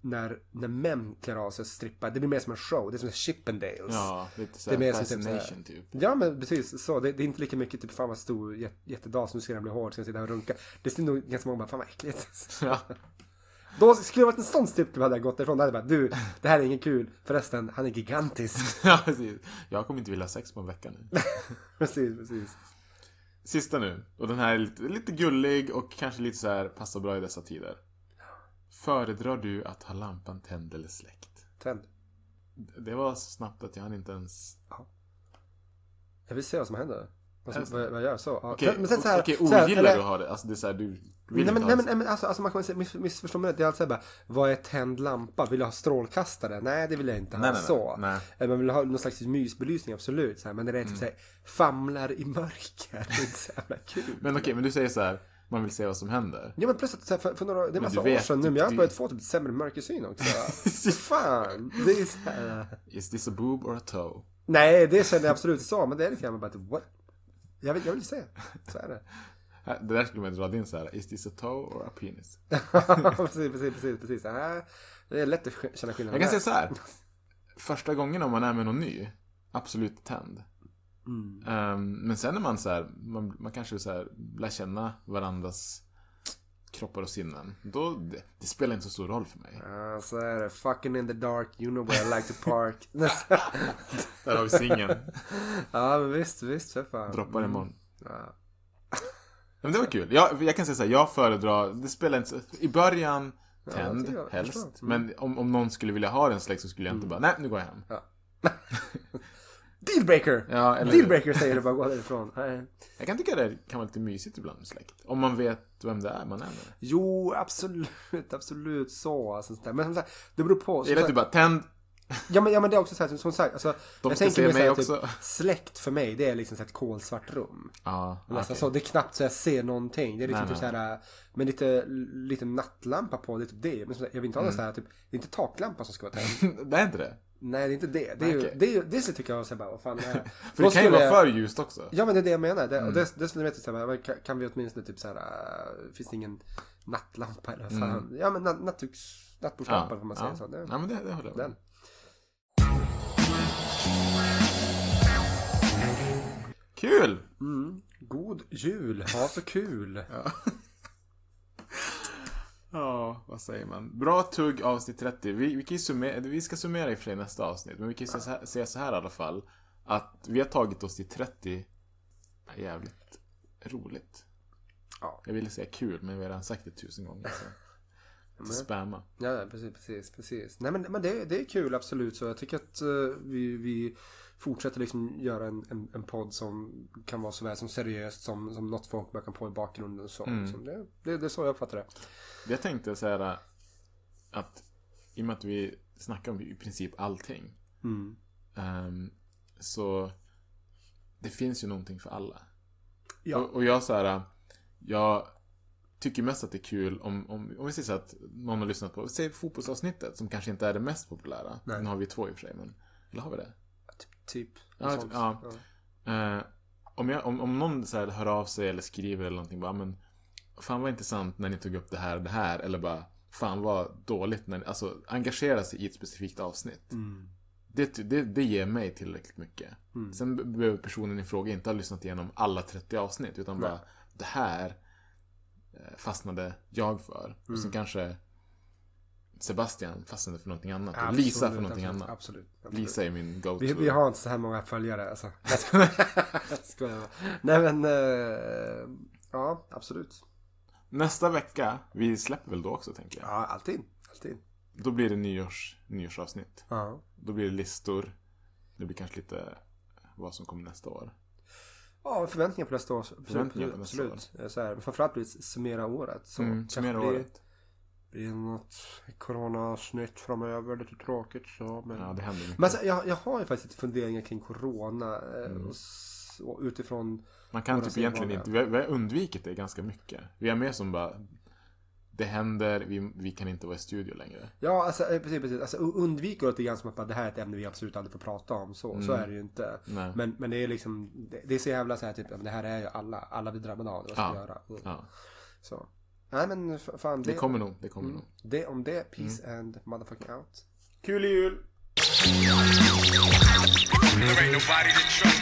när, när män klär av sig och strippar, det blir mer som en show. Det är som en Chippendales. Ja, lite Det är såhär mer som typ fascination typ. Ja men precis så. Det, det är inte lika mycket typ fan vad stor jät, jättedag som nu ska den bli hård, ska jag sitta här och runka. Det är nog ganska många bara fan vad äckligt. Ja. Då skulle det varit en sån strippklubb hade jag gått därifrån. Då hade jag bara du, det här är ingen kul. Förresten, han är gigantisk. ja, precis. Jag kommer inte vilja ha sex på en vecka nu. precis, precis. Sista nu. Och den här är lite, lite gullig och kanske lite så här passar bra i dessa tider. Föredrar du att ha lampan tänd eller släckt? Tänd. Det var så snabbt att jag hann inte ens... Jag vill se vad som händer. Vad, så? vad jag gör så. Ja. Men sen så här, okej, så här, ogillar eller- du att ha det? Alltså det är så här, du vill Nej men, nej, men, nej, men alltså, alltså man kan miss, missförstå mig rätt. Det är alltid såhär bara, vad är tänd lampa? Vill jag ha strålkastare? Nej det vill jag inte ha. Nej, nej, så. Nej. Eller man vill ha någon slags mysbelysning, absolut. Så här, men det är typ Mm. såhär, famlar i mörker. Det är inte så jävla kul. Men okej, men du säger så här, man vill se vad som händer. Ja men plus att så här, för, för några, det är Men massa du år vet, sedan nu, men jag har börjat få typ sämre mörkersyn också. Fan, det är så här. Is this a boob or a toe? Nej, det känner jag absolut så, men det är lite grann bara att, what? Jag vill, jag vill se, så är det. Det där skulle man dra in så här, is this a toe or a penis? precis, precis, precis, precis. Det är lätt att känna skillnad. Jag kan säga så här. Första gången om man är med någon ny, absolut tänd. Mm. Ehm, men sen när man så här, man, man kanske så här, lär känna varandras kroppar och sinnen. Då, det, det spelar inte så stor roll för mig. Ja, så är det. Fucking in the dark, you know where I like to park. Där har vi singeln. ja, men visst, visst, för fan. Droppar imorgon. Ja. Men det var kul. Jag, jag kan säga så här, jag föredrar, det spelar inte så, i början tänd, jag helst. Men om, om någon skulle vilja ha den släkt så skulle jag Mm. inte bara, nej nu går jag hem. Dealbreaker! Ja, eller- Dealbreaker säger du bara, gå därifrån. Nej. Jag kan tycka det kan vara lite mysigt ibland med släkt. Om man vet vem det är man är med. Jo, absolut, absolut så. Alltså. Men som sagt, det beror på. Som är sagt, typ bara, tänd, ja, men, ja men det är också så här, som sagt. Alltså, De jag tänker mig så här, mig typ, också. släkt för mig, det är liksom så här ett kolsvart rum. Ja, Nästan okej. så, det är knappt så jag ser någonting. Det är liksom Nej, typ så här, med lite, lite nattlampa på, det är typ det. Men sagt, jag vill inte ha någon så här, typ, det är inte taklampa som ska vara tänd. det är inte det? Nej, det är inte det. Det, är ju, Okej. det, är det så tycker jag så här bara, vad fan är det? För det kan ju vara för ljust också. Ja, men det är det jag menar. Det, och Mm. det, det skulle jag så här, kan, vi åtminstone typ så här, äh, finns det ingen nattlampa eller vad fan? Ja, men nattduks, nattbordslampa får man säga Mm. ja. så. Det, ja, men det, det håller jag med. Kul! Mm. God jul, ha så kul. Ja, vad säger man? Bra tugg avsnitt 30. Vi, vi, kan summera, vi ska summera i i nästa avsnitt. Men vi kan ju säga så här, säga så här i alla fall. Att vi har tagit oss till 30. är Jävligt roligt. Ja. Jag ville säga kul, men vi har redan sagt det tusen gånger. Så. Inte spamma. Ja, ja, precis, precis, precis. Nej, men, men det, det är kul, absolut. Så jag tycker att eh, vi, vi fortsätter liksom göra en, en, en podd som kan vara såväl som seriöst som, som något folk bara kan på i bakgrunden och så. Mm. Så det, det, det är så jag uppfattar det. Jag tänkte så här att i och med att vi snackar om i princip allting. Mm. ehm, så det finns ju någonting för alla. Ja. Och, och jag så här, jag tycker mest att det är kul om, om, om vi säger så att någon har lyssnat på, säg fotbollsavsnittet som kanske inte är det mest populära. Nej. Nu har vi två i och för sig, men, eller har vi det? Typ. Ja, typ, sånt. ja. Eh, om, jag, om, om någon så här hör av sig eller skriver eller någonting bara, men fan vad intressant när ni tog upp det här och det här, eller bara fan vad dåligt när ni, alltså engagera sig i ett specifikt avsnitt. Mm. Det, det, det ger mig tillräckligt mycket. Mm. Sen be- behöver personen i fråga inte ha lyssnat igenom alla 30 avsnitt, utan bara det här eh, fastnade jag för. Och Mm. sen kanske Sebastian fastnade för någonting annat. Absolut, Lisa för någonting absolut, annat. Absolut. absolut. Lisa är min go-to. Vi, vi har inte så här många följare alltså. Skojar. Bara. Nej men, eh, ja absolut. Nästa vecka, vi släpper väl då också tänker jag. Ja, alltid. Alltid. Då blir det nyårs, nyårsavsnitt. Ja. Då blir det listor. Det blir kanske lite vad som kommer nästa år. Ja, förväntningar på nästa år. Förväntningar på nästa absolut. Så här, framförallt blir det summera året. Så Mm, summera blir, året. Blir något coronasnytt framöver. Lite tråkigt så. Men, Ja, det händer mycket. men alltså, jag, jag har ju faktiskt lite funderingar kring corona. eh, Mm. Och, och utifrån Man kan typ egentligen inte, vi har, vi har undvikit det ganska mycket. Vi är mer som bara, det händer, vi, vi kan inte vara i studio längre. Ja, alltså, eh, precis, precis. Alltså, undviker lite grann som att det här är ett ämne vi absolut aldrig får prata om. Så, så Mm. är det ju inte. Nej. Men, men det är liksom, det, det är så jävla så här typ, det här är ju alla, alla blir drabbade av det. Vad ska Ja. göra? Och, Ja, Så. Nej men f- fan. det kommer nog, det kommer mm, nog. det om det, peace and motherfucking out. Kul jul! There ain't nobody to trust.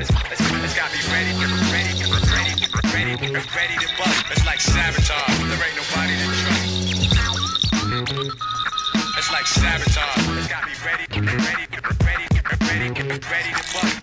It's, it's, it's got me ready, ready, ready, ready, ready to bust. It's like sabotage. There ain't nobody to trust. It's like sabotage. It's got me ready, ready, ready, ready, ready to bust.